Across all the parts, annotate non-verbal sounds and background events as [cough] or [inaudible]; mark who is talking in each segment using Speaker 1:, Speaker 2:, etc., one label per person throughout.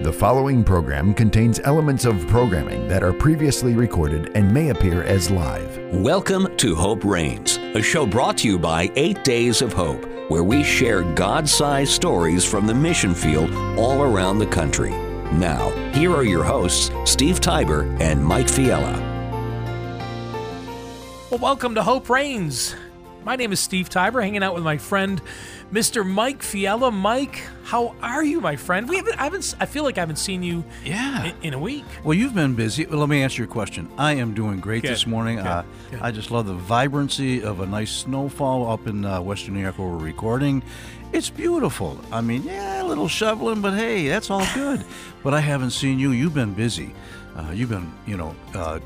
Speaker 1: The following program contains elements of programming that are previously recorded and may appear as live.
Speaker 2: Welcome to Hope Reigns, a show brought to you by Eight Days of Hope, where we share God sized stories from the mission field all around the country. Now, here are your hosts, Steve Tybor and Mike Fiella.
Speaker 3: Well, welcome to Hope Reigns. My name is Steve Tybor, hanging out with my friend, Mr. Mike Fiella. Mike, how are you, my friend? We haven't, I haven't, I feel like I haven't seen you
Speaker 4: Yeah.
Speaker 3: in, in a week.
Speaker 4: Well, you've been busy. Well, let me answer your question. I am doing great
Speaker 3: Good,
Speaker 4: this morning.
Speaker 3: good,
Speaker 4: uh,
Speaker 3: good.
Speaker 4: I just love the vibrancy of a nice snowfall up in uh, Western New York where we're recording. It's beautiful. I mean, yeah, a little shoveling, but hey, that's all good. but I haven't seen you. You've been busy. Uh, you've been, you know, uh,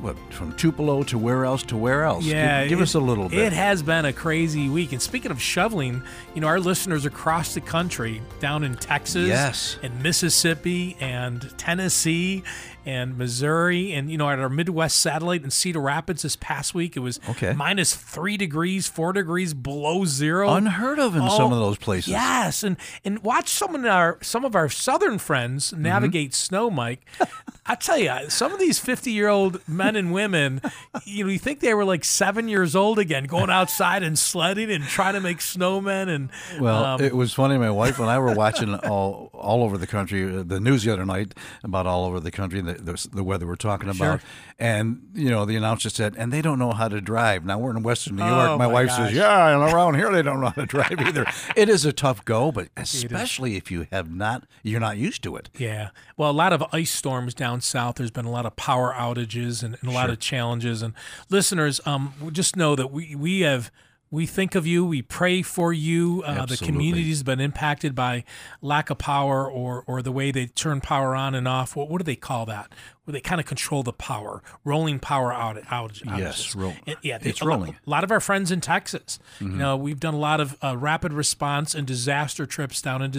Speaker 4: what from Tupelo to where else to where else? Give-
Speaker 3: Yeah,
Speaker 4: give,
Speaker 3: it-
Speaker 4: us a little bit.
Speaker 3: It has been a crazy week. And speaking of shoveling, you know, our listeners across the country, down in Texas,
Speaker 4: Yes.
Speaker 3: and Mississippi, and Tennessee, and Missouri, and you know, at our Midwest satellite in Cedar Rapids this past week, it was
Speaker 4: Okay.
Speaker 3: minus three degrees, four degrees below zero.
Speaker 4: Unheard of in
Speaker 3: Oh,
Speaker 4: some of those places.
Speaker 3: Yes, and and watch some of our some of our southern friends
Speaker 4: Mm-hmm.
Speaker 3: navigate snow, Mike. [laughs] I tell you, some of these fifty year old men and women, you know, you think they were like seven years old again, going outside and sledding and trying to make snowmen and
Speaker 4: Well,
Speaker 3: um,
Speaker 4: it was funny. My wife and I were watching [laughs] all all over the country uh, the news the other night about all over the country the the, the weather we're talking about, and you know the announcer said, and they don't know how to drive. Now we're in Western New York.
Speaker 3: Oh,
Speaker 4: my,
Speaker 3: my
Speaker 4: wife
Speaker 3: gosh.
Speaker 4: says, yeah, and around here they don't know how to drive either. [laughs] it is a tough go, but especially if you have not, you're not used to it.
Speaker 3: Yeah. Well, a lot of ice storms down south. There's been a lot of power outages and, and a lot of challenges. And listeners, um, just know that we, we have. We think of you. We pray for you. Uh, the community's been impacted by lack of power or, or the way they turn power on and off. What, what do they call that? Where they kind of control the power, rolling power out, outages.
Speaker 4: Yes, roll-
Speaker 3: And, yeah,
Speaker 4: it's
Speaker 3: a lot-
Speaker 4: rolling.
Speaker 3: A lot of our friends in Texas.
Speaker 4: Mm-hmm.
Speaker 3: You know, we've done a lot of uh, rapid response and disaster trips down in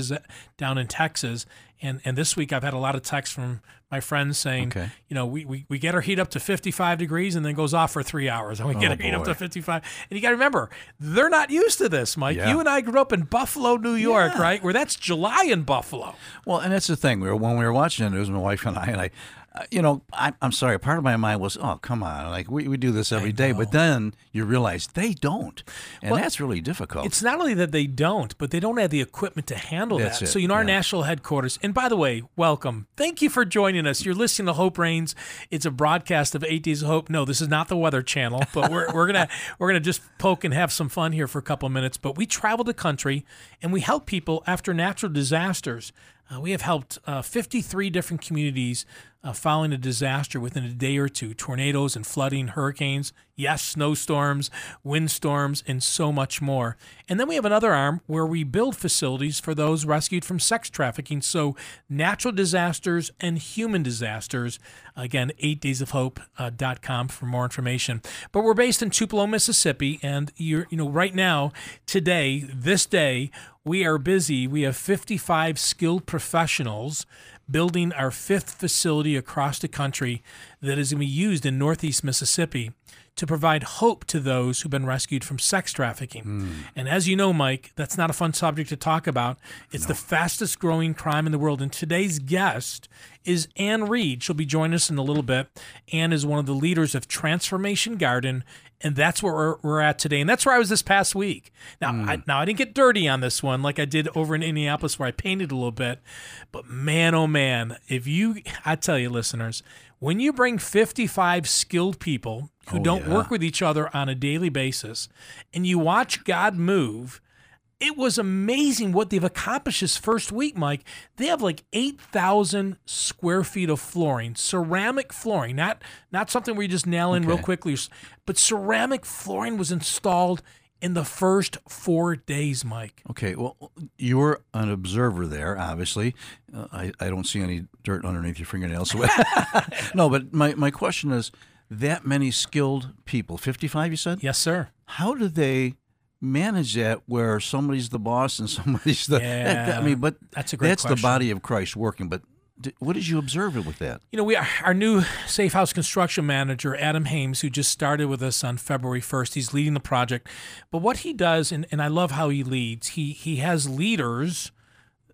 Speaker 3: down in Texas. And and this week I've had a lot of texts from my friends saying,
Speaker 4: Okay.
Speaker 3: you know, we, we, we get our heat up to 55 degrees and then goes off for three hours. And we oh, get
Speaker 4: Oh,
Speaker 3: our heat up to 55. And you got to remember, they're not used to this, Mike.
Speaker 4: Yeah.
Speaker 3: You and I grew up in Buffalo, New York,
Speaker 4: Yeah.
Speaker 3: right? Where that's July in Buffalo.
Speaker 4: Well, and that's the thing. We were, when we were watching it, it was my wife and I, and I, you know, I, I'm sorry. Part of my mind was, oh, come on, like we, we do this every day. But then you realize they don't, and
Speaker 3: Well,
Speaker 4: that's really difficult.
Speaker 3: It's not only that they don't, but they don't have the equipment to handle
Speaker 4: That's
Speaker 3: that.
Speaker 4: it,
Speaker 3: So, you know, our
Speaker 4: yeah.
Speaker 3: national headquarters, and by the way, welcome. Thank you for joining us. You're listening to Hope Reigns. It's a broadcast of Eight Days of Hope. No, this is not the Weather Channel, but we're, we're gonna [laughs] we're gonna just poke and have some fun here for a couple of minutes. But we travel the country and we help people after natural disasters. Uh, we have helped uh, 53 different communities uh, following a disaster within a day or two tornadoes and flooding, hurricanes, yes, snowstorms, windstorms, and so much more. And then we have another arm where we build facilities for those rescued from sex trafficking. So, natural disasters and human disasters. Again, 8daysofhope.com for more information. But we're based in Tupelo, Mississippi, and you're, you know, right now, today, this day, we are busy. We have 55 skilled professionals building our fifth facility across the country that is going to be used in Northeast Mississippi to provide hope to those who've been rescued from sex trafficking. Hmm. And as you know, Mike, that's not a fun subject to talk about. It's the fastest growing crime in the world. And today's guest is Anne Reed. She'll be joining us in a little bit. Anne is one of the leaders of Transformation Garden. And that's where we're, we're at today, and that's where I was this past week. Now, I, hmm. now I didn't get dirty on this one like I did over in Indianapolis, where I painted a little bit. But man, oh man, if you, I tell you, listeners, when you bring 55 skilled people who
Speaker 4: Oh,
Speaker 3: don't
Speaker 4: yeah.
Speaker 3: work with each other on a daily basis, and you watch God move, it was amazing what they've accomplished this first week, Mike. They have like 8,000 square feet of flooring, ceramic flooring, not not something where you just nail in real quickly, but ceramic flooring was installed in the first four days, Mike.
Speaker 4: Okay, well, you were an observer there, obviously. Uh, I, I don't see any dirt underneath your fingernails. [laughs] no, but my, my question is that many skilled people, 55, you said?
Speaker 3: Yes, sir.
Speaker 4: How do they manage that where somebody's the boss and [laughs] somebody's the. that- that- I mean, but
Speaker 3: that's a great
Speaker 4: that's the body of Christ working. But what did you observe with that?
Speaker 3: You know, we our new safe house construction manager, Adam Hames, who just started with us on February 1st. He's leading the project. But what he does, and, and I love how he leads, he he has leaders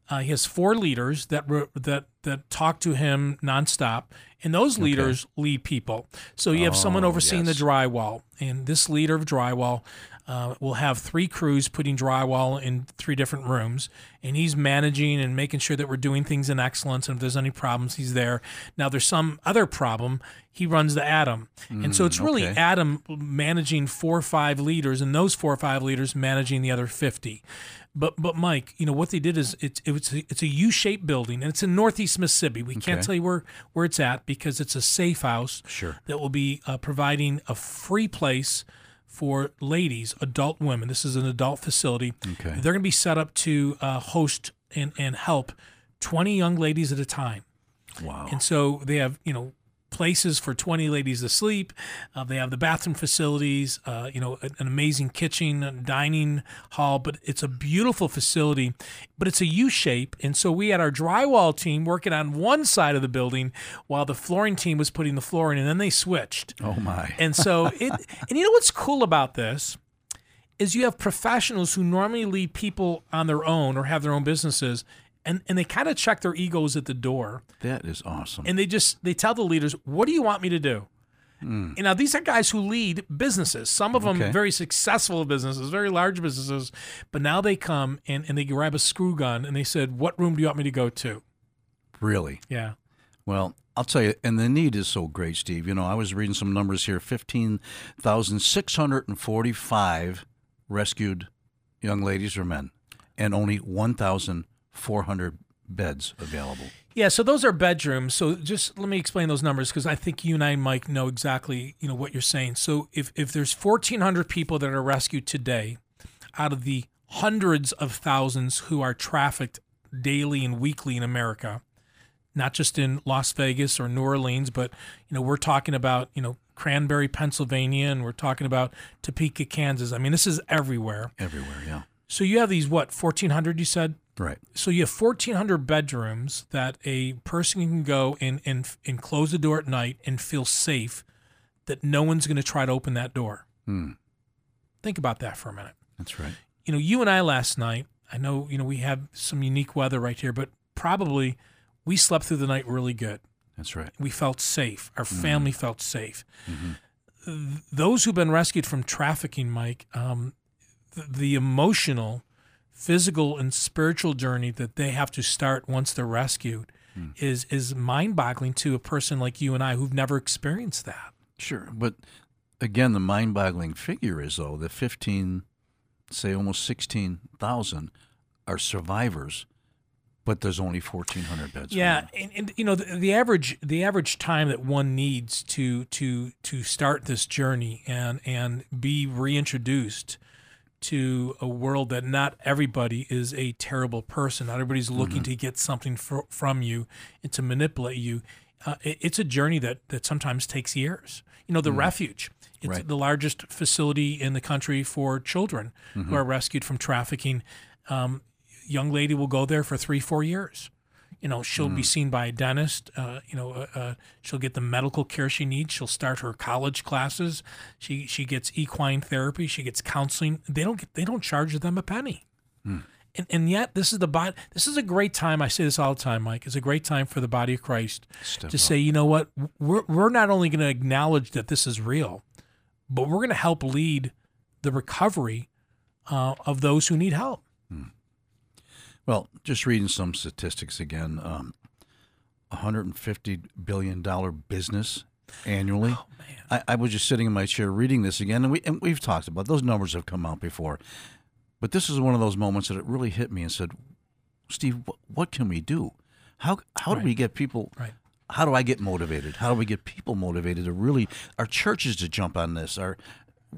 Speaker 3: Uh, he has four leaders that re- that that talk to him nonstop, and those leaders lead people. So you have someone
Speaker 4: Oh,
Speaker 3: overseeing
Speaker 4: yes.
Speaker 3: the drywall, and this leader of drywall uh, will have three crews putting drywall in three different rooms, and he's managing and making sure that we're doing things in excellence. And if there's any problems, he's there. Now, there's some other problem. He runs the Adam, and so it's really
Speaker 4: okay.
Speaker 3: Adam managing four or five leaders, and those four or five leaders managing the other fifty. But but Mike, you know what they did is it's it's a, it's a U-shaped building, and it's in Northeast Mississippi. We can't
Speaker 4: Okay.
Speaker 3: tell you where where it's at because it's a safe house
Speaker 4: Sure.
Speaker 3: that will be uh, providing a free place for ladies, adult women. This is an adult facility.
Speaker 4: Okay.
Speaker 3: They're going to be set up to uh, host and, and help 20 young ladies at a time.
Speaker 4: Wow.
Speaker 3: And so they have, you know, places for 20 ladies to sleep. Uh, they have the bathroom facilities, uh, you know, an, amazing kitchen, dining hall, but it's a beautiful facility, but it's a U shape. And so we had our drywall team working on one side of the building while the flooring team was putting the floor in, and then they switched.
Speaker 4: oh my.
Speaker 3: And so it, [laughs] and you know what's cool about this is you have professionals who normally lead people on their own or have their own businesses, and, and they kind of check their egos at the door
Speaker 4: that is awesome.
Speaker 3: and they just they tell the leaders what do you want me to do hmm. and now these are guys who lead businesses some of them
Speaker 4: Okay.
Speaker 3: very successful businesses very large businesses but now they come and, and they grab a screw gun and they said what room do you want me to go to
Speaker 4: really.
Speaker 3: yeah
Speaker 4: Well, I'll tell you, and the need is so great, Steve. You know, I was reading some numbers here 15,645 rescued young ladies or men, and only 1,400 beds available.
Speaker 3: yeah so those are bedrooms so just let me explain those numbers because i think you and i mike know exactly you know what you're saying so if, if there's 1400 people that are rescued today out of the hundreds of thousands who are trafficked daily and weekly in america not just in Las Vegas or New Orleans, but you know we're talking about you know Cranberry, Pennsylvania, and we're talking about Topeka, Kansas. I mean, this is everywhere.
Speaker 4: Everywhere, yeah.
Speaker 3: So you have these what fourteen hundred? You said.
Speaker 4: Right.
Speaker 3: So you have fourteen hundred bedrooms that a person can go and and and close the door at night and feel safe that no one's going to try to open that door.
Speaker 4: Hmm.
Speaker 3: Think about that for a minute
Speaker 4: That's right.
Speaker 3: you know, you and I last night, I know, you know, we have some unique weather right here, but probably we slept through the night really good.
Speaker 4: That's right.
Speaker 3: We felt safe. Our family felt safe. Th- Those who've been rescued from trafficking, Mike, um, the, the emotional, physical, and spiritual journey that they have to start once they're rescued hmm. is is mind boggling to a person like you and I who've never experienced that.
Speaker 4: Sure. But again, the mind boggling figure is, though, that 15, say almost 16,000 are survivors, but there's only 1,400 beds.
Speaker 3: Yeah, and, and you know the, the average the average time that one needs to to to start this journey and and be reintroduced to a world that not everybody is a terrible person. Not everybody's looking to get something fr- from you and to manipulate you. Uh, it, it's a journey that that sometimes takes years. You know, the refuge. It's
Speaker 4: Right.
Speaker 3: the largest facility in the country for children who are rescued from trafficking. Um, young lady will go there for three, four years. You know, she'll be seen by a dentist. Uh, you know, uh, uh, she'll get the medical care she needs. She'll start her college classes. She she gets equine therapy. She gets counseling. They don't get, they don't charge them a penny. And, and yet, this is the body. This is a great time. I say this all the time, Mike. It's a great time for the body of Christ
Speaker 4: Step
Speaker 3: to
Speaker 4: up.
Speaker 3: say, you know what? We're we're not only going to acknowledge that this is real, but we're going to help lead the recovery uh, of those who need help.
Speaker 4: Well, just reading some statistics again. Um, 150 billion dollar business annually.
Speaker 3: Oh,
Speaker 4: I, I was just sitting in my chair reading this again, and we and we've talked about those numbers have come out before, but this is one of those moments that it really hit me and said, "Steve, what, what can we do? How how do we get people?
Speaker 3: Right.
Speaker 4: How do I get motivated? How do we get people motivated to really our churches to jump on this? Our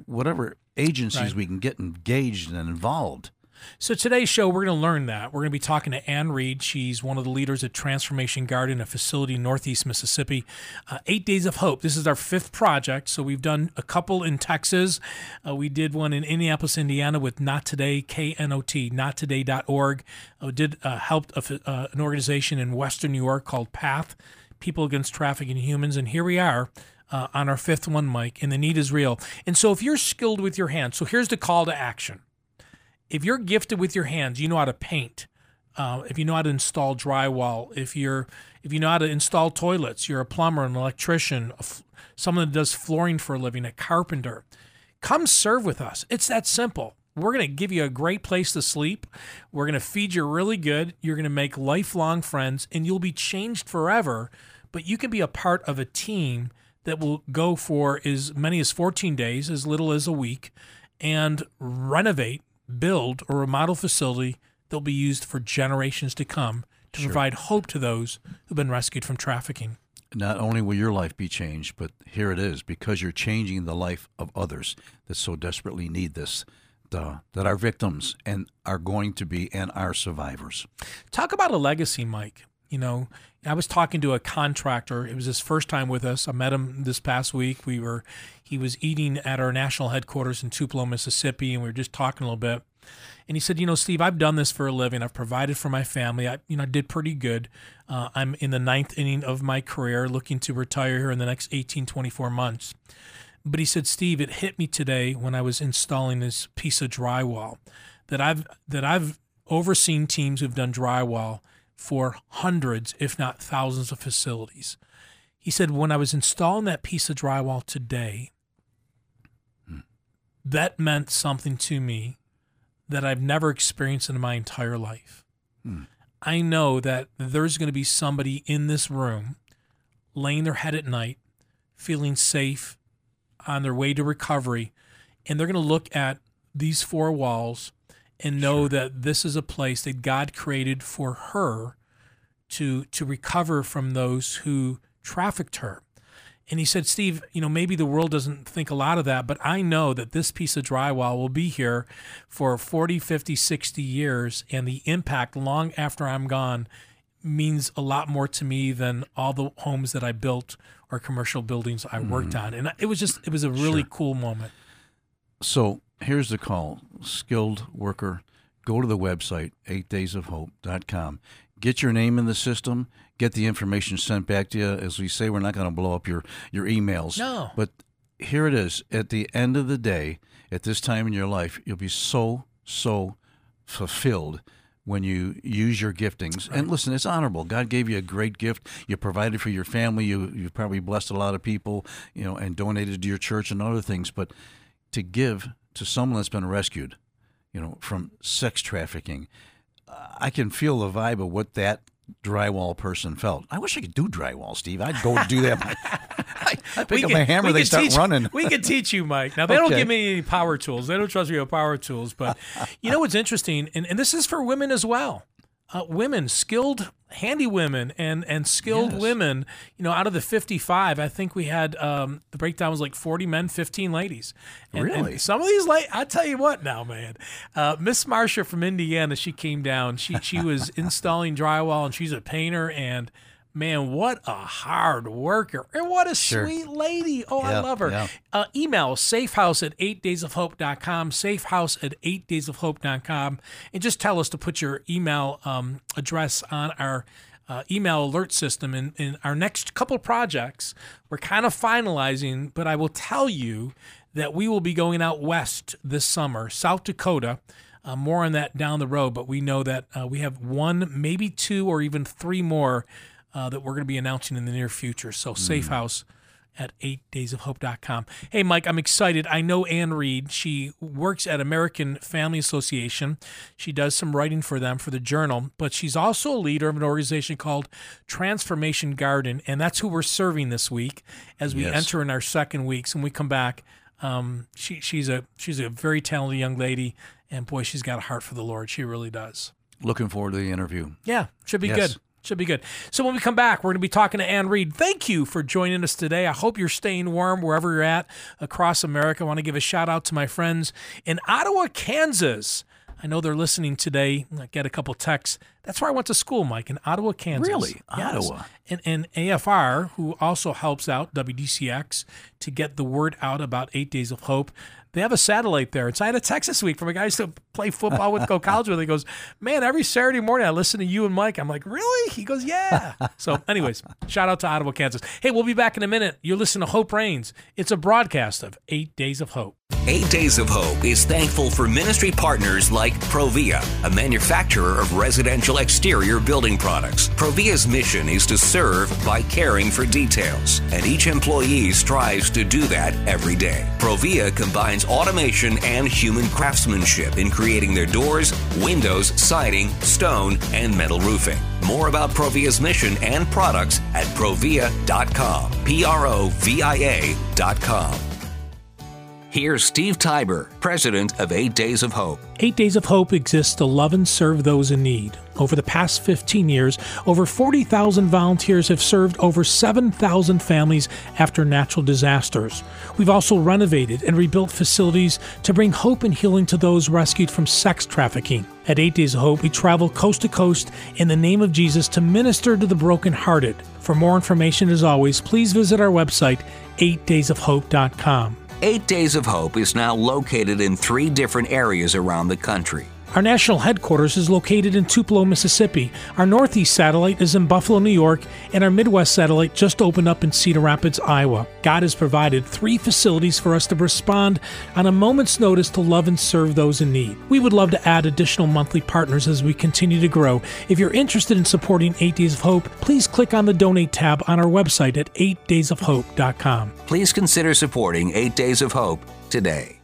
Speaker 4: whatever agencies
Speaker 3: Right.
Speaker 4: we can get engaged and involved."
Speaker 3: So today's show, we're going to learn that. We're going to be talking to Ann Reed. She's one of the leaders at Transformation Garden, a facility in Northeast Mississippi. Uh, Eight Days of Hope. This is our fifth project. So we've done a couple in Texas. Uh, we did one in Indianapolis, Indiana with Not Today, K-N-O-T, nottoday.org. Uh, did uh, helped a, uh, an organization in Western New York called PATH, People Against Trafficking Humans. And here we are. Uh, on our fifth one, Mike, and the need is real. And so, if you're skilled with your hands, so here's the call to action if you're gifted with your hands, you know how to paint, uh, if you know how to install drywall, if you're if you know how to install toilets, you're a plumber, an electrician, someone that does flooring for a living, a carpenter, come serve with us. It's that simple. We're going to give you a great place to sleep. We're going to feed you really good. You're going to make lifelong friends, and you'll be changed forever. But you can be a part of a team that will go for as many as 14 days, as little as a week, and renovate, build, or remodel facility that'll be used for generations to come to provide hope to those who've been rescued from trafficking.
Speaker 4: Not only will your life be changed, but here it is because you're changing the life of others that so desperately need this. Uh, that are victims and are going to be and are survivors.
Speaker 3: Talk about a legacy, Mike. You know, I was talking to a contractor. It was his first time with us. I met him this past week. We were, he was eating at our national headquarters in Tupelo, Mississippi, and we were just talking a little bit. And he said, "You know, Steve, I've done this for a living. I've provided for my family. I, you know, did pretty good. Uh, I'm in the ninth inning of my career, looking to retire here in the next 18, 24 months." But he said, "Steve, it hit me today when I was installing this piece of drywall that I've that I've overseen teams who've done drywall for hundreds, if not thousands, of facilities." He said, "When I was installing that piece of drywall today." That meant something to me that I've never experienced in my entire life. I know that there's going to be somebody in this room laying their head at night, feeling safe on their way to recovery, and they're going to look at these four walls and know that this is a place that God created for her to to recover from those who trafficked her. And he said, Steve, you know, maybe the world doesn't think a lot of that, but I know that this piece of drywall will be here for 40, 50, 60 years. And the impact long after I'm gone means a lot more to me than all the homes that I built or commercial buildings I worked mm. on. And it was just, it was a really cool moment.
Speaker 4: So here's the call skilled worker, go to the website, 8daysofhope.com. Get your name in the system, get the information sent back to you. As we say, we're not going to blow up your, your emails.
Speaker 3: No.
Speaker 4: But here it is. At the end of the day, at this time in your life, you'll be so, so fulfilled when you use your giftings. And listen, it's honorable. God gave you a great gift. You provided for your family. You you probably blessed a lot of people, you know, and donated to your church and other things. But to give to someone that's been rescued, you know, from sex trafficking, I can feel the vibe of what that drywall person felt. I wish I could do drywall, Steve. I'd go do that. [laughs] I, I pick up
Speaker 3: can-
Speaker 4: my hammer, they start
Speaker 3: teach-
Speaker 4: running.
Speaker 3: We can teach you, Mike. Now they don't give me any power tools. They don't trust me with power tools. But [laughs] you know what's interesting, and, and this is for women as well. Uh, women, skilled, handy women, and and skilled
Speaker 4: Yes.
Speaker 3: women. You know, out of the fifty-five, I think we had um, the breakdown was like forty men, fifteen ladies. And, and
Speaker 4: Really?
Speaker 3: some of these, like I tell you what, now, man, uh, Miss Marsha from Indiana, she came down. She she was [laughs] installing drywall, and she's a painter and. Man, what a hard worker. And what a
Speaker 4: Sure.
Speaker 3: sweet lady. Oh, I love her.
Speaker 4: yeah.
Speaker 3: Uh, email safehouse at 8daysofhope.com, safehouse at 8daysofhope.com, and just tell us to put your email um, address on our uh, email alert system. In, in our next couple projects, we're kind of finalizing, but I will tell you that we will be going out west this summer, South Dakota. Uh, more on that down the road, but we know that uh, we have one, maybe two, or even three more uh, that we're going to be announcing in the near future. So, Safe House at 8daysofhope.com. Hey, Mike, I'm excited. I know Ann Reed. She works at American Family Association. She does some writing for them for the journal, but she's also a leader of an organization called Transformation Garden, and that's who we're serving this week as we
Speaker 4: Yes.
Speaker 3: enter in our second weeks. And we come back. Um, she, she's a she's a very talented young lady, and boy, she's got a heart for the Lord. She really does.
Speaker 4: Looking forward to the interview.
Speaker 3: Yeah, should be
Speaker 4: Yes.
Speaker 3: good. Should be good. So when we come back, we're going to be talking to Ann Reed. Thank you for joining us today. I hope you're staying warm wherever you're at across America. I want to give a shout out to my friends in Ottawa, Kansas. I know they're listening today. I get a couple texts. That's where I went to school, Mike, in Ottawa, Kansas.
Speaker 4: Really?
Speaker 3: Yes.
Speaker 4: Ottawa?
Speaker 3: and, and AFR, who also helps out WDCX to get the word out about Eight Days of Hope. They have a satellite there. And so I had a text this week from a guy who used to play football with, go college with. He goes, Man, every Saturday morning I listen to you and Mike. I'm like, Really? He goes, Yeah. so, anyways, shout out to Ottawa, Kansas. Hey, we'll be back in a minute. You're listening to Hope Reigns. It's a broadcast of Eight Days of Hope.
Speaker 2: Eight Days of Hope is thankful for ministry partners like Provia, a manufacturer of residential exterior building products. Provia's mission is to serve by caring for details, and each employee strives to do that every day. Provia combines automation and human craftsmanship in creating their doors, windows, siding, stone, and metal roofing. More about Provia's mission and products at provia.com. P R O V I A.com. Here's Steve Tybor, president of Eight Days of Hope.
Speaker 3: Eight Days of Hope exists to love and serve those in need. Over the past 15 years, over 40,000 volunteers have served over 7,000 families after natural disasters. We've also renovated and rebuilt facilities to bring hope and healing to those rescued from sex trafficking. At Eight Days of Hope, we travel coast to coast in the name of Jesus to minister to the brokenhearted. For more information, as always, please visit our website, 8daysofhope.com.
Speaker 2: Eight Days of Hope is now located in three different areas around the country.
Speaker 3: Our national headquarters is located in Tupelo, Mississippi. Our northeast satellite is in Buffalo, New York, and our midwest satellite just opened up in Cedar Rapids, Iowa. God has provided three facilities for us to respond on a moment's notice to love and serve those in need. We would love to add additional monthly partners as we continue to grow. If you're interested in supporting 8 Days of Hope, please click on the donate tab on our website at 8daysofhope.com.
Speaker 2: Please consider supporting Eight Days of Hope today.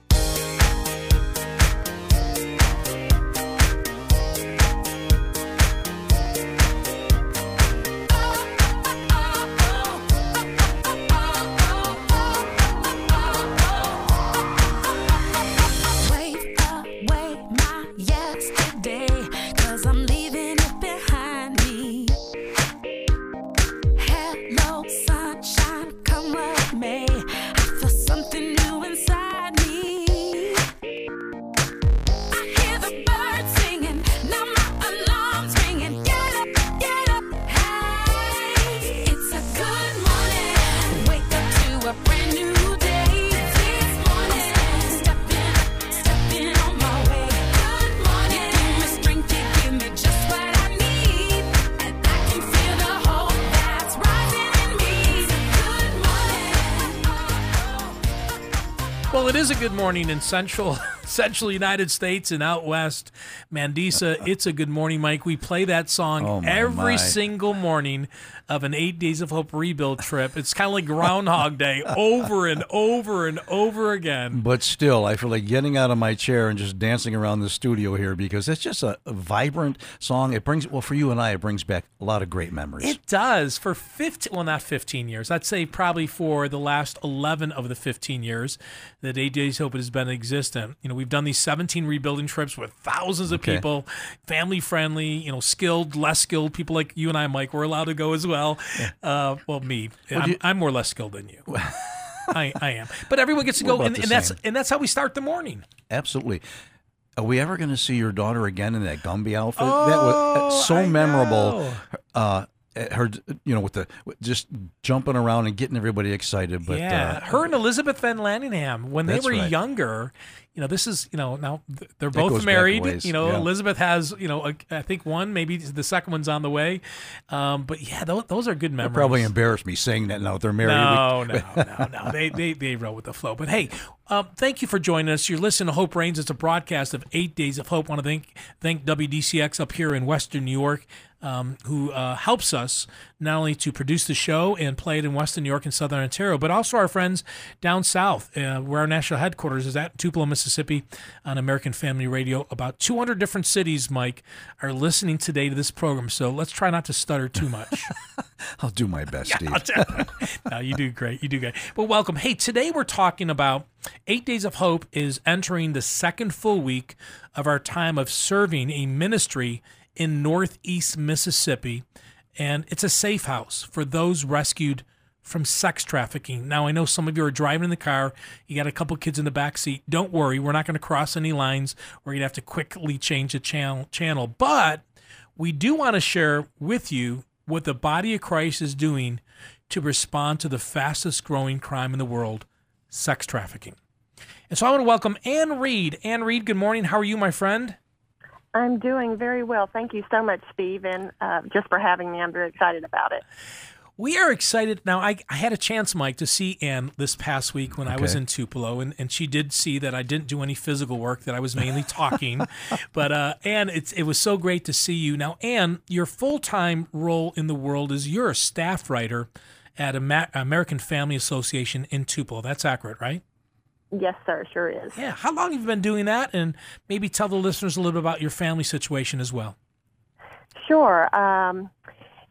Speaker 5: Cause I'm leaving good morning in
Speaker 3: central [laughs] central United States and out west. Mandisa, it's a good morning, Mike. We play that song
Speaker 4: Oh, my,
Speaker 3: every
Speaker 4: my.
Speaker 3: single morning of an eight days of hope rebuild trip. It's kind of like Groundhog Day over and over and over again.
Speaker 4: But still, I feel like getting out of my chair and just dancing around the studio here because it's just a, vibrant song. It brings, well, for you and I, it brings back a lot of great memories.
Speaker 3: It does for 15, well, not 15 years. I'd say probably for the last 11 of the 15 years that Eight Days of Hope has been existent. You know, we've done these 17 rebuilding trips with thousands of
Speaker 4: Okay.
Speaker 3: people, family friendly, you know, skilled, less skilled people like you and I, Mike, we're allowed to go as well. Uh, well, me, I'm,
Speaker 4: you-
Speaker 3: I'm more less skilled than you. [laughs] I, I am, but everyone gets to go, and, and that's and that's how we start the morning.
Speaker 4: Absolutely. Are we ever going to see your daughter again in that Gumby outfit? that
Speaker 3: Oh,
Speaker 4: was uh, so
Speaker 3: I
Speaker 4: memorable. Uh, her, you know, with the just jumping around and getting everybody excited. But
Speaker 3: yeah,
Speaker 4: uh,
Speaker 3: her and Elizabeth Van Lanningham when they were
Speaker 4: right.
Speaker 3: younger. You know, this is you know now they're both married. You know,
Speaker 4: yeah.
Speaker 3: Elizabeth has you know a, I think one, maybe the second one's on the way. Um, but yeah, those, those are good memories.
Speaker 4: probably embarrassed me saying that now they're married.
Speaker 3: No, no, no, no. They, they, they roll with the flow. But hey, um, thank you for joining us. You're listening to Hope Reigns. It's a broadcast of Eight Days of Hope. I want to thank thank WDCX up here in Western New York, um, who uh, helps us not only to produce the show and play it in Western New York and Southern Ontario, but also our friends down south, uh, where our national headquarters is at Tupelo, Mississippi, on American Family Radio. About 200 different cities, Mike, are listening today to this program. So let's try not to stutter too much. [laughs]
Speaker 4: I'll do my best, Steve. [laughs]
Speaker 3: no, you do great. You do great. Well, welcome. Hey, today we're talking about Eight Days of Hope is entering the second full week of our time of serving a ministry in Northeast Mississippi. And it's a safe house for those rescued from sex trafficking. Now, I know some of you are driving in the car. You got a couple kids in the back seat. Don't worry, we're not going to cross any lines. We're going to have to quickly change the channel. Channel, but we do want to share with you what the body of Christ is doing to respond to the fastest growing crime in the world, sex trafficking. And so I want to welcome Ann Reed. Ann Reed, good morning. How are you, my friend?
Speaker 6: I'm doing very well. Thank you so much, Steve, and uh, just for having me. I'm very excited about it.
Speaker 3: We are excited. Now, I, I had a chance, Mike, to see Ann this past week when I was in Tupelo, and, and she did see that I didn't do any physical work, that I was mainly talking. [laughs] but, uh, Ann, it's, it was so great to see you. Now, Ann, your full time role in the world is you're a staff writer at Ama- American Family Association in Tupelo. That's accurate, right?
Speaker 6: Yes, sir, sure is.
Speaker 3: Yeah. How long have you been doing that? And maybe tell the listeners a little bit about your family situation as well.
Speaker 6: Sure. Um,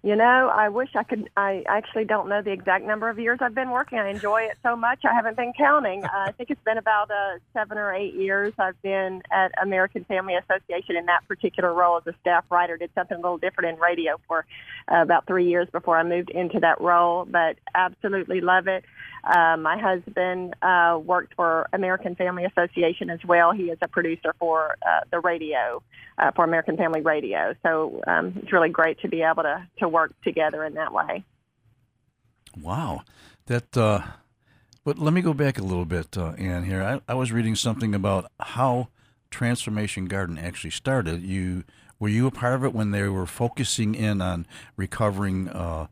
Speaker 6: you know, I wish I could. I actually don't know the exact number of years I've been working. I enjoy it so much. I haven't been counting. Uh, I think it's been about uh, seven or eight years. I've been at American Family Association in that particular role as a staff writer. Did something a little different in radio for uh, about three years before I moved into that role, but absolutely love it. Uh, my husband uh, worked for American Family Association as well. He is a producer for uh, the radio, uh, for American Family Radio. So um, it's really great to be able to, to work together in that way.
Speaker 4: Wow, that. Uh, but let me go back a little bit, uh, Ann. Here, I, I was reading something about how Transformation Garden actually started. You were you a part of it when they were focusing in on recovering uh,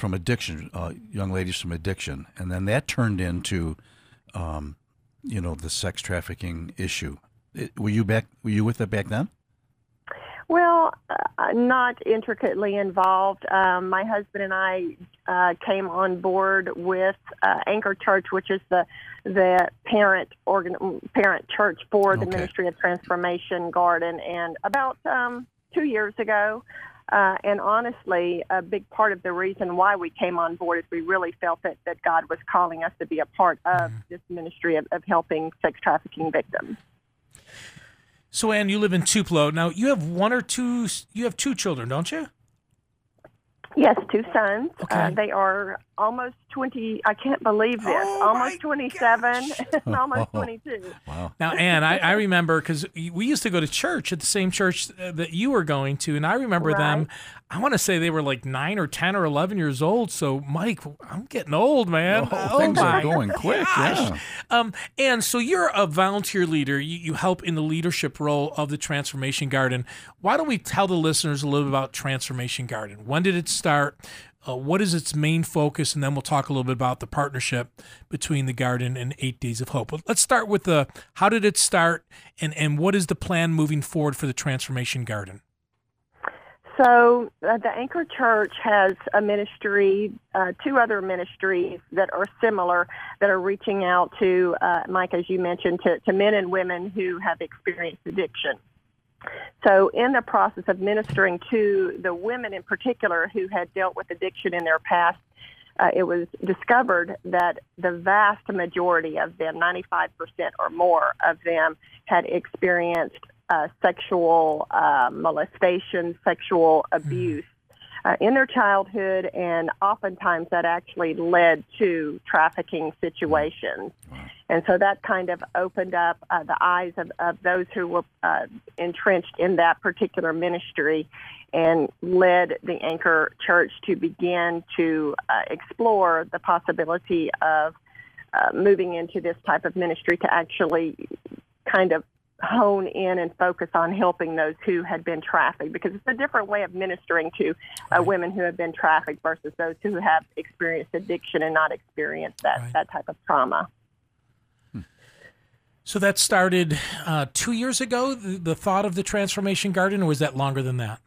Speaker 4: from addiction, uh, young ladies from addiction, and then that turned into, um, you know, the sex trafficking issue. It, were you back? Were you with it back then?
Speaker 6: Well, uh, not intricately involved. Um, my husband and I uh, came on board with uh, Anchor Church, which is the the parent organ parent church for the
Speaker 4: Okay.
Speaker 6: Ministry of Transformation Garden, and about um, two years ago. Uh, and honestly, a big part of the reason why we came on board is we really felt that, that God was calling us to be a part of this ministry of, of helping sex trafficking victims.
Speaker 3: So, Ann, you live in Tupelo. Now, you have one or two, you have two children, don't you?
Speaker 6: Yes, two sons. Uh, they are almost 20. I can't believe this.
Speaker 3: Oh,
Speaker 6: almost 27 [laughs] and almost [laughs] 22.
Speaker 4: Wow.
Speaker 3: Now, Ann, I, I remember because we used to go to church at the same church uh, that you were going to, and I remember them. I want to say they were like nine or ten or eleven years old. So, Mike, I'm getting old, man.
Speaker 4: Oh, things are going quick, yeah.
Speaker 3: Um, and so you're a volunteer leader. You, you help in the leadership role of the Transformation Garden. Why don't we tell the listeners a little bit about Transformation Garden? When did it start? Uh, what is its main focus? And then we'll talk a little bit about the partnership between the garden and Eight Days of Hope. But let's start with the how did it start, and and what is the plan moving forward for the Transformation Garden?
Speaker 6: So uh, the Anchor Church has a ministry, uh, two other ministries that are similar that are reaching out to, uh, Mike, as you mentioned, to, to men and women who have experienced addiction. So, in the process of ministering to the women in particular who had dealt with addiction in their past, uh, it was discovered that the vast majority of them, 95% or more of them, had experienced uh, sexual uh, molestation, sexual abuse uh, in their childhood, and oftentimes that actually led to trafficking situations. And so that kind of opened up uh, the eyes of, of those who were uh, entrenched in that particular ministry and led the Anchor Church to begin to uh, explore the possibility of uh, moving into this type of ministry to actually kind of hone in and focus on helping those who had been trafficked because it's a different way of ministering to uh, women who have been trafficked versus those who have experienced addiction and not experienced that,
Speaker 3: Right.
Speaker 6: that type of trauma.
Speaker 3: So that started uh, two years ago. The, the thought of the Transformation Garden, or was that longer than that?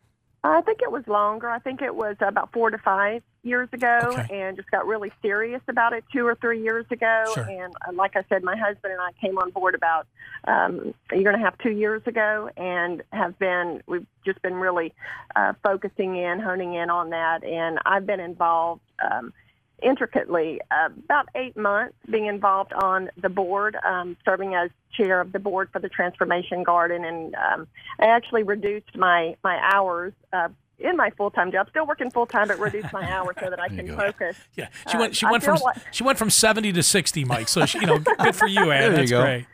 Speaker 6: I think it was longer. I think it was about four to five years ago,
Speaker 3: Okay.
Speaker 6: and just got really serious about it two or three years ago.
Speaker 3: Sure.
Speaker 6: And uh, like I said, my husband and I came on board about um, a year and a half, two years ago, and have been we've just been really uh, focusing in, honing in on that. And I've been involved. Um, intricately uh, about eight months being involved on the board, um, serving as chair of the board for the Transformation Garden, and um, I actually reduced my my hours. Uh, in my full time job, still working full time, but reduce my [laughs] hours so that I can focus.
Speaker 3: Yeah, she
Speaker 6: Uh,
Speaker 3: went. She
Speaker 6: I
Speaker 3: went from
Speaker 6: like-
Speaker 3: she went from seventy to sixty, Mike. So she, you know, good for you, [laughs] Ann.
Speaker 4: There you go.
Speaker 3: great.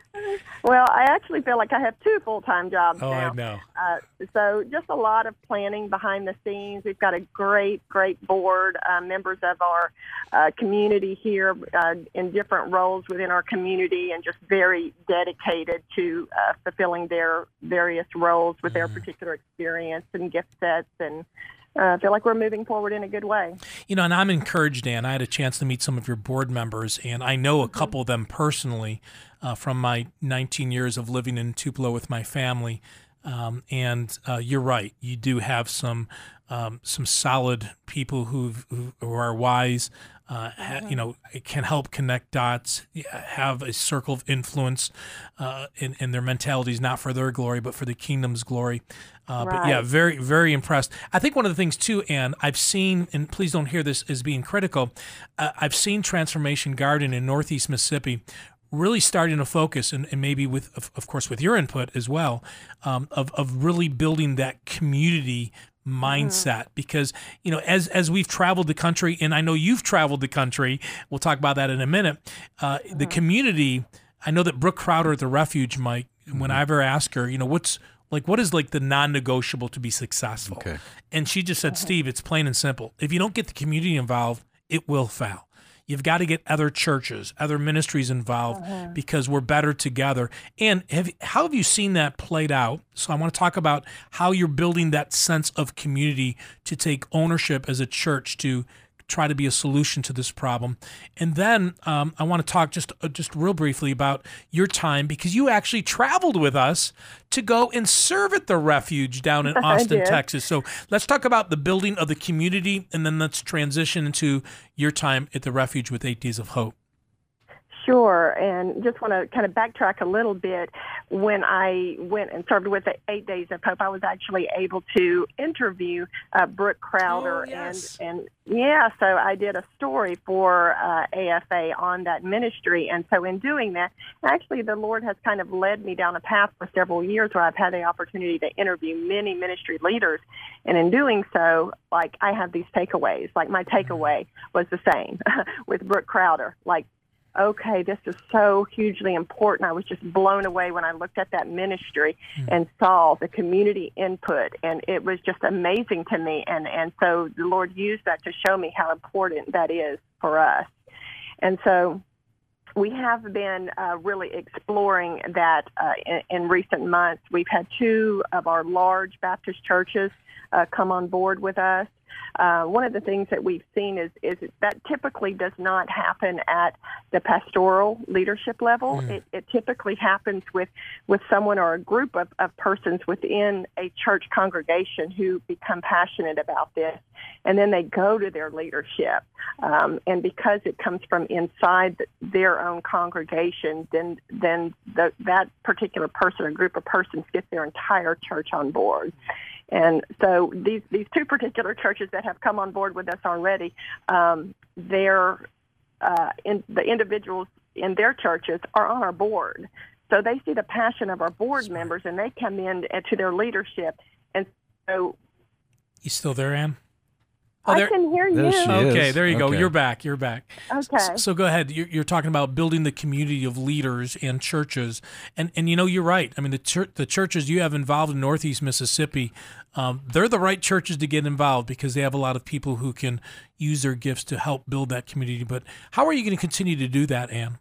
Speaker 6: Well, I actually feel like I have two full time jobs
Speaker 3: Oh,
Speaker 6: now.
Speaker 3: I know.
Speaker 6: Uh, so just a lot of planning behind the scenes. We've got a great, great board, uh, members of our uh, community here uh, in different roles within our community, and just very dedicated to uh, fulfilling their various roles with their particular experience and gift sets. And uh, I feel like we're moving forward in a good way.
Speaker 3: You know, and I'm encouraged, Dan. I had a chance to meet some of your board members, and I know a couple of them personally uh, from my 19 years of living in Tupelo with my family. Um, and uh, you're right; you do have some um, some solid people who've, who who are wise. Uh, ha, you know, can help connect dots, have a circle of influence, uh, in, in their mentalities, not for their glory, but for the kingdom's glory. Uh, But yeah, very, very impressed. I think one of the things too, Ann, I've seen, and please don't hear this as being critical. Uh, I've seen Transformation Garden in Northeast Mississippi really starting to focus, and, and maybe with, of, of course, with your input as well, um, of of really building that community mindset. Because you know as as we've traveled the country and I know you've traveled the country we'll talk about that in a minute uh, the community I know that Brooke Crowder at the refuge Mike when I ever ask her you know what's like what is like the non-negotiable to be successful?
Speaker 4: Okay.
Speaker 3: and she just said Steve it's plain and simple. If you don't get the community involved it will fail You've got to get other churches, other ministries involved uh-huh. because we're better together. And have, how have you seen that played out? So I want to talk about how you're building that sense of community to take ownership as a church to try to be a solution to this problem. And then um, I want to talk just uh, just real briefly about your time because you actually traveled with us to go and serve at the refuge down in [laughs] Austin. Texas. So let's talk about the building of the community, and then let's transition into your time at the refuge with Eight Days of Hope.
Speaker 6: Sure, and just want to kind of backtrack a little bit. When I went and served with the Eight Days of Hope, I was actually able to interview uh, Brooke Crowder,
Speaker 3: Oh, yes.
Speaker 6: and and yeah, so I did a story for uh, AFA on that ministry, and so in doing that, actually the Lord has kind of led me down a path for several years where I've had the opportunity to interview many ministry leaders, and in doing so, like I have these takeaways. Like my takeaway was the same [laughs] with Brooke Crowder, like okay, this is so hugely important. I was just blown away when I looked at that ministry and saw the community input, and it was just amazing to me. And and so the Lord used that to show me how important that is for us. And so we have been uh, really exploring that uh, in, in recent months. We've had two of our large Baptist churches uh, come on board with us. Uh, one of the things that we've seen is, is that typically does not happen at the pastoral leadership level. It, it typically happens with, with someone or a group of, of persons within a church congregation who become passionate about this, and then they go to their leadership. Um, and because it comes from inside th- their own congregation, then then the, that particular person or group of persons gets their entire church on board. And so these these two particular churches that have come on board with us already, um, they're uh, in, the individuals in their churches are on our board. So they see the passion of our board members, and they come in to their leadership. And so
Speaker 3: You still there, Ann?
Speaker 6: I can hear
Speaker 4: There
Speaker 6: you.
Speaker 4: she is.
Speaker 3: Okay, there you go.
Speaker 4: Okay.
Speaker 3: You're back. You're back.
Speaker 6: Okay.
Speaker 3: S- So go ahead. You're, you're talking about building the community of leaders and churches, and and you know you're right. I mean the chur- the churches you have involved in Northeast Mississippi, um, they're the right churches to get involved because they have a lot of people who can use their gifts to help build that community. But how are you going to continue to do that, Anne?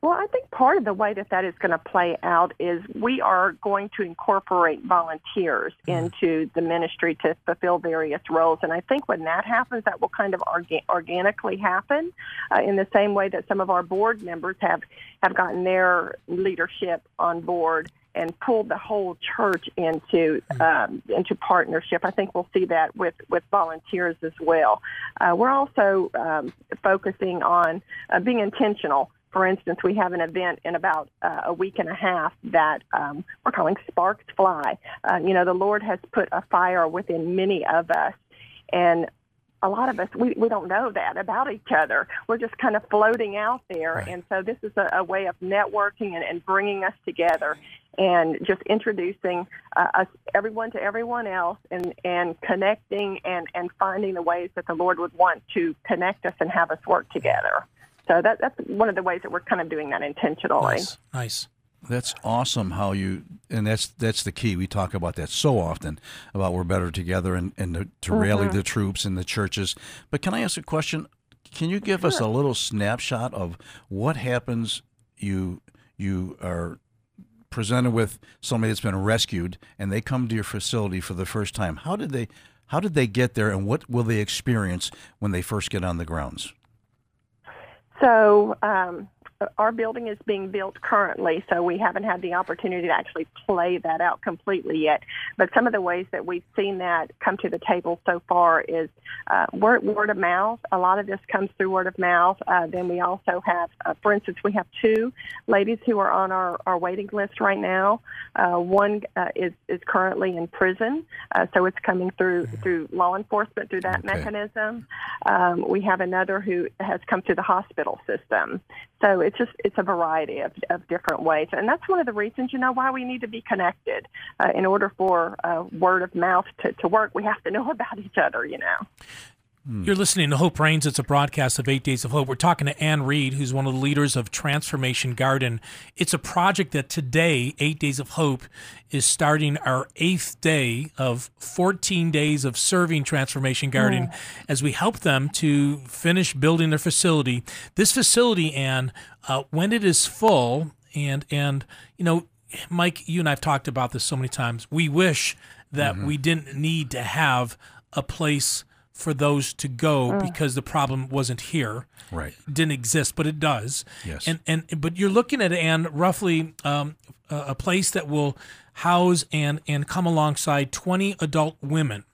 Speaker 6: Well, I think part of the way that that is going to play out is we are going to incorporate volunteers into the ministry to fulfill various roles. And I think when that happens, that will kind of orga- organically happen uh, in the same way that some of our board members have, have gotten their leadership on board and pulled the whole church into um, into partnership. I think we'll see that with with volunteers as well. Uh, we're also um, focusing on uh, being intentional. For instance, we have an event in about uh, a week and a half that um, we're calling Sparks Fly. Uh, you know, the Lord has put a fire within many of us, and a lot of us we, we don't know that about each other. We're just kind of floating out there,
Speaker 3: Right.
Speaker 6: and so this is a, a way of networking and, and bringing us together and just introducing uh, us everyone to everyone else and and connecting and and finding the ways that the Lord would want to connect us and have us work together. So that that's one of the ways that we're kind of doing that intentionally.
Speaker 3: Nice, nice.
Speaker 4: That's awesome how you and that's that's the key. We talk about that so often about we're better together and, and to, to rally the troops and the churches. But can I ask a question? Can you give us a little snapshot of what happens you you are presented with somebody that's been rescued and they come to your facility for the first time. How did they how did they get there and what will they experience when they first get on the grounds?
Speaker 6: So um, our building is being built currently, so we haven't had the opportunity to actually play that out completely yet. But some of the ways that we've seen that come to the table so far is uh, word, word of mouth. A lot of this comes through word of mouth. Uh, then we also have, uh, for instance, we have two ladies who are on our, our waiting list right now. Uh, one uh, is is currently in prison, uh, so it's coming through through law enforcement through that
Speaker 4: Okay.
Speaker 6: mechanism. Um, we have another who has come through the hospital system. So it's just it's a variety of, of different ways, and that's one of the reasons you know why we need to be connected. Uh, in order for uh, word of mouth to, to work, we have to know [laughs] about each other. You know. Mm.
Speaker 3: You're listening to Hope Reigns. It's a broadcast of Eight Days of Hope. We're talking to Ann Reed, who's one of the leaders of Transformation Garden. It's a project that today, Eight Days of Hope, is starting our eighth day of 14 days of serving Transformation Garden mm. as we help them to finish building their facility. This facility, Ann, uh, when it is full, and and you know, Mike, you and I've talked about this so many times. We wish that mm-hmm. we didn't need to have a place for those to go because the problem wasn't here
Speaker 4: Right.
Speaker 3: didn't exist, but it does.
Speaker 4: Yes.
Speaker 3: And and but you're looking at and roughly um, a, a place that will house and and come alongside 20 adult women.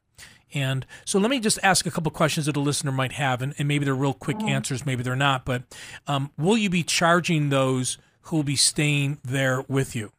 Speaker 3: And so let me just ask a couple questions that a listener might have, and, and maybe they're real quick answers, maybe they're not. But um, will you be charging those who will be staying there with you?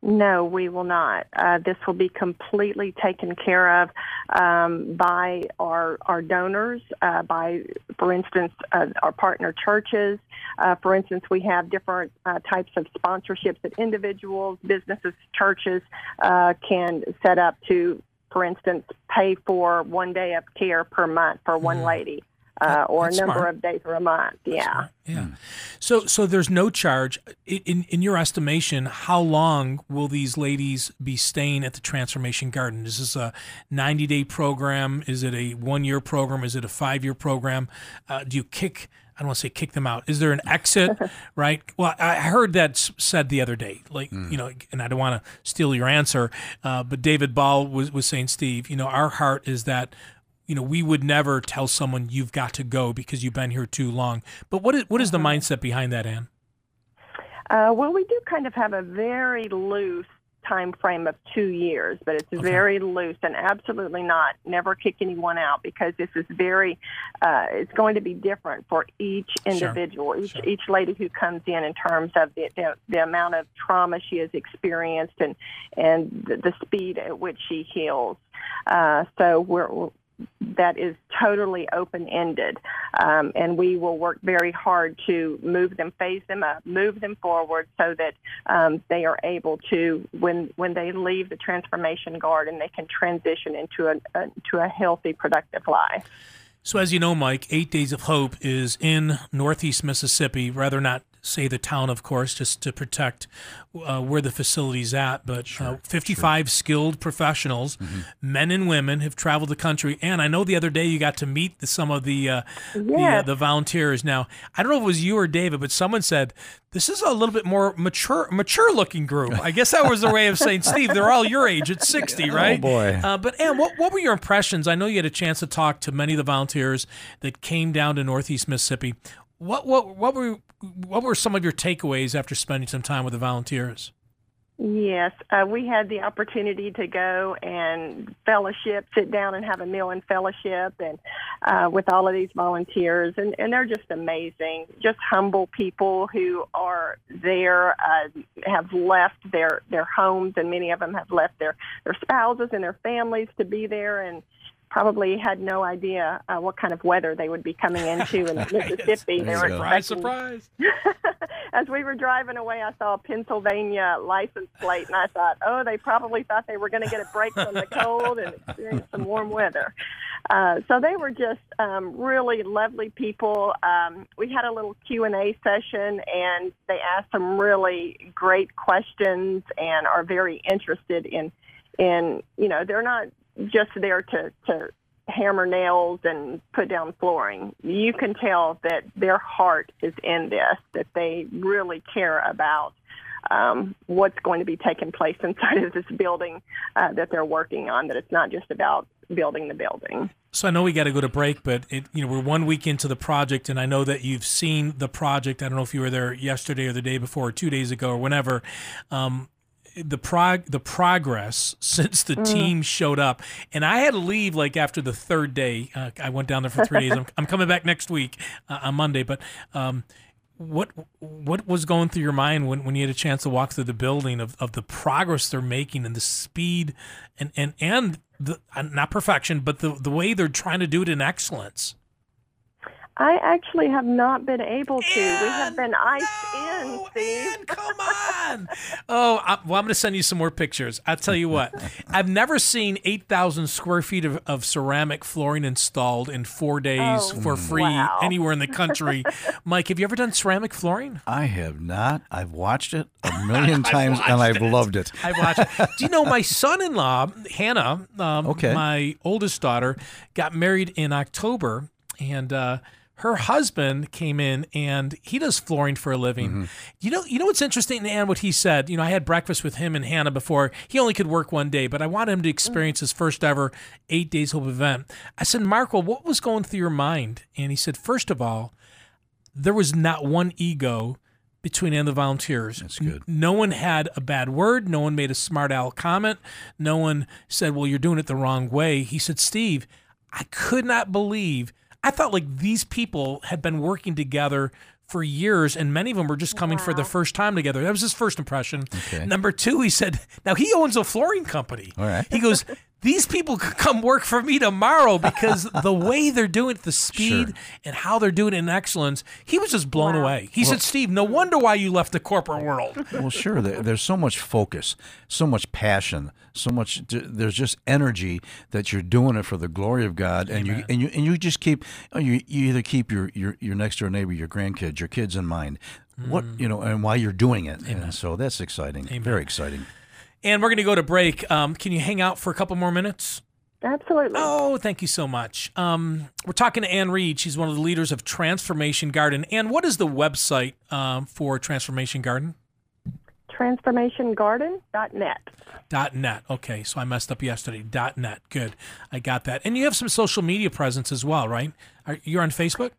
Speaker 6: No, we will not. Uh, this will be completely taken care of um, by our our donors. Uh, by, for instance, uh, our partner churches. Uh, for instance, we have different uh, types of sponsorships that individuals, businesses, churches uh, can set up to, for instance, pay for one day of care per month for one lady. Uh, or a number
Speaker 3: smart.
Speaker 6: of days or a month. Yeah.
Speaker 3: Yeah. So so there's no charge. In in your estimation, how long will these ladies be staying at the Transformation Garden? Is this a 90 day program? Is it a one year program? Is it a five year program? Uh, do you kick? I don't want to say kick them out. Is there an exit? [laughs] right. Well, I heard that said the other day. Like you know, and I don't want to steal your answer, uh, but David Ball was was saying, Steve, you know, our heart is that you know, we would never tell someone you've got to go because you've been here too long. But what is what is the mindset behind that, Anne?
Speaker 6: Uh, well, we do kind of have a very loose time frame of two years, but it's very loose and absolutely not never kick anyone out because this is very uh, it's going to be different for each individual, each
Speaker 3: Sure.
Speaker 6: each lady who comes in in terms of the, the the amount of trauma she has experienced and and the, the speed at which she heals. Uh, so we're that is totally open ended. Um, and we will work very hard to move them, phase them up, move them forward so that um, they are able to, when, when they leave the transformation garden, they can transition into a, a, to a healthy, productive life.
Speaker 3: So, as you know, Mike, Eight Days of Hope is in Northeast Mississippi. Rather not say the town, of course, just to protect uh, where the facility's at. But uh, 55 skilled professionals, men and women, have traveled the country. And I know the other day you got to meet the, some of the uh, the, uh,
Speaker 6: Yes.
Speaker 3: the volunteers. Now, I don't know if it was you or David, but someone said this is a little bit more mature mature looking group. I guess that was their way of saying, Steve, they're all your age. at 60, right?
Speaker 4: boy.
Speaker 3: Uh, but Ann, what, what were your impressions? I know you had a chance to talk to many of the volunteers that came down to Northeast Mississippi. What what what were what were some of your takeaways after spending some time with the volunteers?
Speaker 6: Yes, uh, we had the opportunity to go and fellowship, sit down and have a meal in fellowship, and uh, with all of these volunteers, and, and they're just amazing, just humble people who are there, uh, have left their their homes, and many of them have left their their spouses and their families to be there, and probably had no idea uh, what kind of weather they would be coming into in [laughs] Mississippi. They were
Speaker 4: There you go.
Speaker 3: Surprise, surprise! [laughs]
Speaker 6: as we were driving away, I saw a Pennsylvania license plate, and I thought, oh, they probably thought they were going to get a break from the cold and experience some warm weather. Uh, so they were just um, really lovely people. Um, we had a little Q and A session, and they asked some really great questions, and are very interested in, in you know, they're not just there to to hammer nails and put down flooring. You can tell that their heart is in this, that they really care about um, what's going to be taking place [laughs] inside of this building uh, that they're working on, that it's not just about building the building.
Speaker 3: So I know we got to go to break, but it, you know we're one week into the project, and I know that you've seen the project. I don't know if you were there yesterday or the day before, or two days ago, or whenever. Um, the prog the progress since the team showed up, and I had to leave like after the third day. Uh, I went down there for three days. I'm, [laughs] I'm coming back next week uh, on Monday, but. Um, what what was going through your mind when, when you had a chance to walk through the building of, of the progress they're making and the speed and and and the uh, not perfection but the the way they're trying to do it in excellence
Speaker 6: I actually have not been able to. we have been iced in, Steve.
Speaker 3: Ann, come on. oh, I, well, I'm going to send you some more pictures. I'll tell you what. [laughs] I've never seen 8,000 square feet of, of ceramic flooring installed in four days
Speaker 6: Oh,
Speaker 3: for free
Speaker 6: wow.
Speaker 3: anywhere in the country. [laughs] Mike, have you ever done ceramic flooring?
Speaker 4: I have not. I've watched it a [laughs] million times and I've loved it.
Speaker 3: I watched. it. Do you know my son-in-law Hannah? Um,
Speaker 4: Okay.
Speaker 3: My oldest daughter got married in October, and uh, her husband came in and he does flooring for a living.
Speaker 4: Mm-hmm.
Speaker 3: You know, you know what's interesting, and what he said. You know, I had breakfast with him and Hannah before. He only could work one day, but I wanted him to experience his first ever eight days hope event. I said, Marco, what was going through your mind? And he said, first of all, there was not one ego between any of the volunteers.
Speaker 4: That's good.
Speaker 3: No one had a bad word. No one made a smart aleck comment. No one said, "Well, you're doing it the wrong way." He said, "Steve, I could not believe. I thought like these people had been working together." For years, and many of them were just coming for the first time together. That was his first impression.
Speaker 4: Okay.
Speaker 3: Number two, he said, "Now he owns a flooring company."
Speaker 4: All right.
Speaker 3: He goes, [laughs] "These people could come work for me tomorrow because [laughs] the way they're doing it, the speed
Speaker 4: Sure.
Speaker 3: and how they're doing it in excellence." He was just blown away. He said, "Steve, no wonder why you left the corporate world." [laughs]
Speaker 4: Well, sure. There, there's so much focus, so much passion, so much. There's just energy that you're doing it for the glory of God, and you and you and you just keep. oh, You, you either keep your, your your next door neighbor, your grandkids, your kids in mind. What mm. you know, and why you're doing it, and so that's exciting. Very exciting.
Speaker 3: And we're going to go to break. Um, can you hang out for a couple more minutes?
Speaker 6: Absolutely.
Speaker 3: Oh, thank you so much. Um, we're talking to Ann Reed. She's one of the leaders of Transformation Garden. And what is the website um, for Transformation Garden?
Speaker 6: TransformationGarden.net.
Speaker 3: Dot net. Okay, so I messed up yesterday. Dot net. Good, I got that. And you have some social media presence as well, right? Are, you're on Facebook.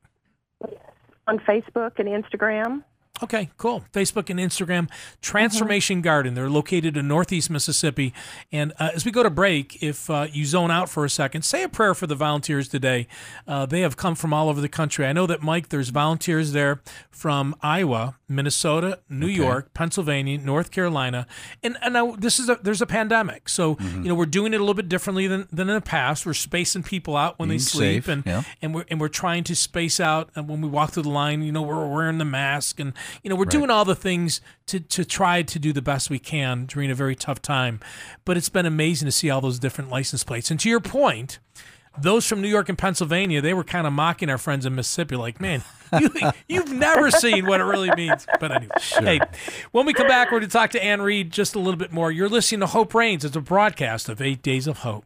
Speaker 6: On Facebook and Instagram.
Speaker 3: Okay, cool. Facebook and Instagram, Transformation Garden. They're located in Northeast Mississippi. And uh, as we go to break, if uh, you zone out for a second, say a prayer for the volunteers today. Uh, they have come from all over the country. I know that, Mike, there's volunteers there from Iowa, Minnesota, New York, Pennsylvania, North Carolina. And, and now this is a, there's a pandemic. So, you know, we're doing it a little bit differently than, than in the past. We're spacing people out when they sleep.
Speaker 4: safe,
Speaker 3: and,
Speaker 4: yeah.
Speaker 3: and we're and we're trying to space out and when we walk through the line you know we're wearing the mask and you know we're doing all the things to to try to do the best we can during a very tough time but it's been amazing to see all those different license plates and to your point those from New York and Pennsylvania, they were kind of mocking our friends in Mississippi, like, man, you, [laughs] you've never seen what it really means. But anyway, hey, when we come back, we're going to talk to Ann Reed just a little bit more. You're listening to Hope Reigns. It's a broadcast of Eight Days of Hope.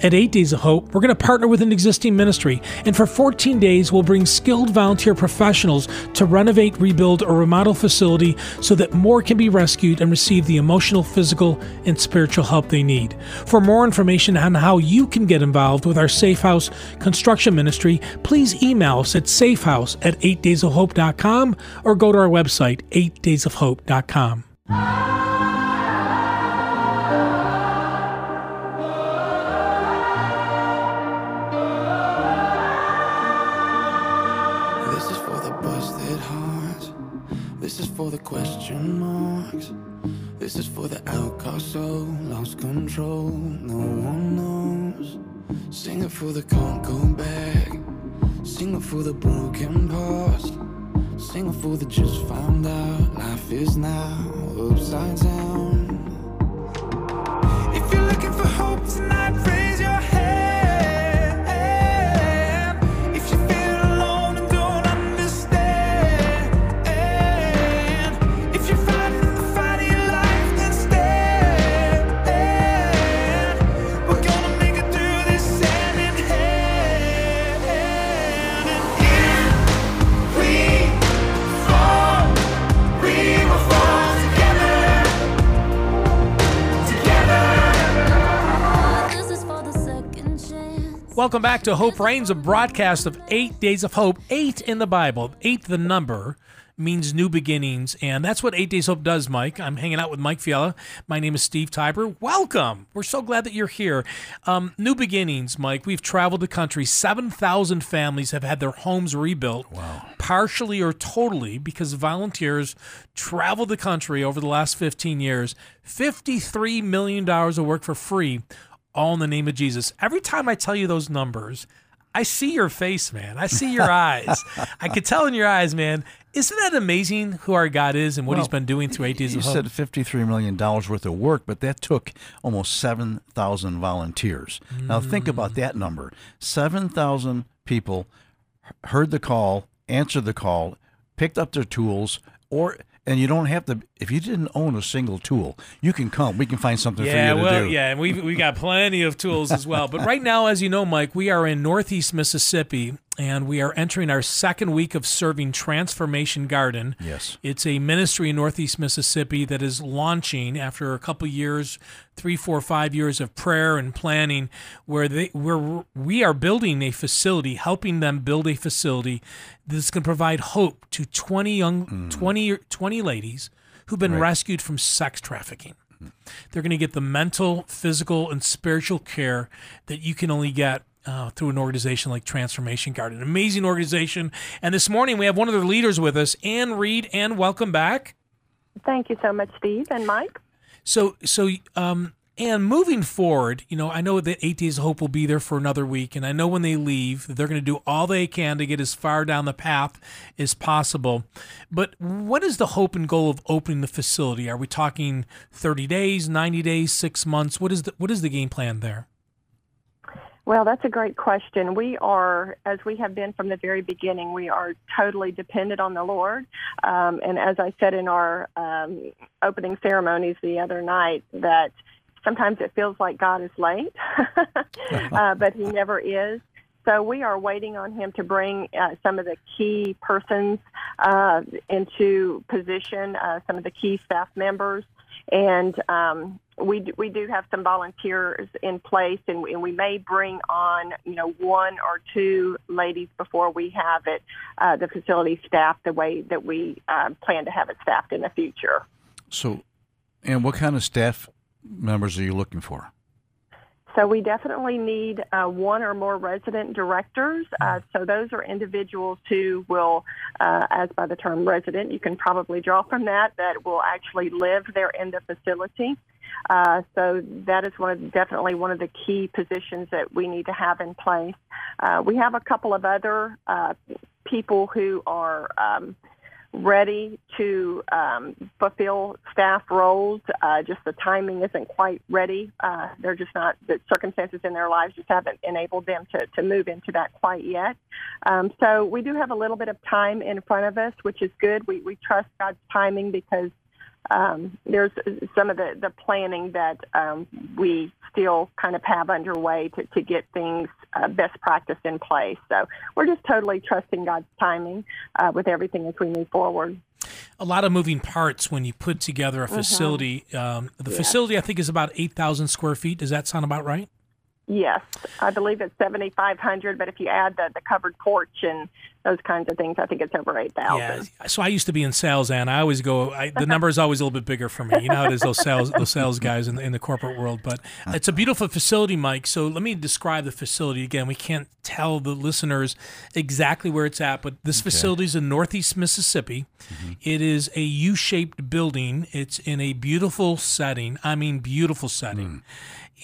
Speaker 3: At 8 Days of Hope, we're going to partner with an existing ministry, and for 14 days, we'll bring skilled volunteer professionals to renovate, rebuild, or remodel facility so that more can be rescued and receive the emotional, physical, and spiritual help they need. For more information on how you can get involved with our Safe House construction ministry, please email us at safehouse at 8daysofhope.com or go to our website, 8daysofhope.com.
Speaker 7: marks. This is for the outcast soul, lost control. No one knows. Sing it for the can't go back. Sing it for the broken past. Sing it for the just found out. Life is now upside down. If you're looking for hope tonight, raise your hand.
Speaker 3: Welcome back to Hope Reigns, a broadcast of eight days of hope. Eight in the Bible, eight the number means new beginnings, and that's what Eight Days of Hope does, Mike. I'm hanging out with Mike Fiala. My name is Steve Tybor. Welcome. We're so glad that you're here. Um, new beginnings, Mike. We've traveled the country. 7,000 families have had their homes rebuilt, wow. partially or totally, because volunteers traveled the country over the last 15 years. $53 million of work for free all in the name of Jesus. Every time I tell you those numbers, I see your face, man. I see your eyes. [laughs] I could tell in your eyes, man. Isn't that amazing who our God is and what He's been doing through eight days of hope?
Speaker 4: You said $53 million worth of work, but that took almost 7,000 volunteers. Now, think about
Speaker 3: Mm.
Speaker 4: that number 7,000 people heard the call, answered the call, picked up their tools, or and you don't have to. If you didn't own a single tool, you can come. We can find something
Speaker 3: yeah,
Speaker 4: for you to
Speaker 3: well,
Speaker 4: do.
Speaker 3: yeah, and we we got plenty of tools as well. But right now, as you know, Mike, we are in Northeast Mississippi, and we are entering our second week of serving Transformation Garden.
Speaker 4: Yes.
Speaker 3: It's a ministry in Northeast Mississippi that is launching after a couple years, three, four, five years of prayer and planning, where they where we are building a facility, helping them build a facility that's going to provide hope to 20 young mm. 20, 20 ladies who've been rescued from sex trafficking. They're going to get the mental, physical, and spiritual care that you can only get uh, through an organization like Transformation Garden. An amazing organization. And this morning we have one of their leaders with us, Ann Reed. Ann, welcome back.
Speaker 6: Thank you so much, Steve and Mike.
Speaker 3: So, so, um, and moving forward, you know, I know that Eight Days of Hope will be there for another week, and I know when they leave, they're going to do all they can to get as far down the path as possible. But what is the hope and goal of opening the facility? Are we talking 30 days, 90 days, six months? What is the what is the game plan there?
Speaker 6: Well, that's a great question. We are, as we have been from the very beginning, we are totally dependent on the Lord. Um, and as I said in our um, opening ceremonies the other night, that sometimes it feels like God is late, [laughs] uh, but He never is. So we are waiting on him to bring uh, some of the key persons uh, into position, uh, some of the key staff members, and um, we do, we do have some volunteers in place, and we, and we may bring on you know one or two ladies before we have it uh, the facility staffed the way that we uh, plan to have it staffed in the future.
Speaker 4: So, and what kind of staff members are you looking for?
Speaker 6: So we definitely need uh, one or more resident directors. Uh, so those are individuals who will, uh, as by the term resident, you can probably draw from that, that will actually live there in the facility. Uh, so that is one of definitely one of the key positions that we need to have in place. Uh, we have a couple of other uh, people who are um, ready to um, fulfill staff roles. Uh, just the timing isn't quite ready. Uh, they're just not, the circumstances in their lives just haven't enabled them to, to move into that quite yet. Um, so we do have a little bit of time in front of us, which is good. We, we trust God's timing because um, there's some of the, the planning that um, we still kind of have underway to, to get things uh, best practice in place. So we're just totally trusting God's timing uh, with everything as we move forward.
Speaker 3: A lot of moving parts when you put together a facility. Um, the facility, I think, is about 8,000 square feet. Does that sound about right?
Speaker 6: Yes, I believe it's 7,500, but if you add the, the covered porch and those kinds of things, I think it's over 8,000.
Speaker 3: Yeah. So I used to be in sales, and I always go. I, the [laughs] number is always a little bit bigger for me. You know how it is those sales those sales guys in the, in the corporate world. But it's a beautiful facility, Mike. So let me describe the facility again. We can't tell the listeners exactly where it's at, but this facility is in Northeast Mississippi. Mm-hmm. It is a U-shaped building. It's in a beautiful setting. I mean, beautiful setting. Hmm.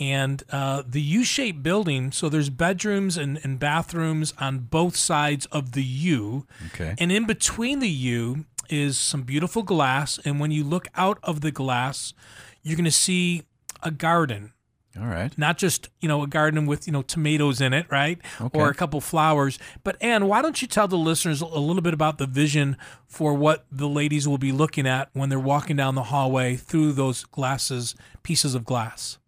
Speaker 3: And uh, the U-shaped building, so there's bedrooms and, and bathrooms on both sides of the U.
Speaker 4: Okay.
Speaker 3: And in between the U is some beautiful glass. And when you look out of the glass, you're going to see a garden.
Speaker 4: All right.
Speaker 3: Not just, you know, a garden with, you know, tomatoes in it, right?
Speaker 4: Okay.
Speaker 3: Or a couple flowers. But Ann, why don't you tell the listeners a little bit about the vision for what the ladies will be looking at when they're walking down the hallway through those glasses, pieces of glass?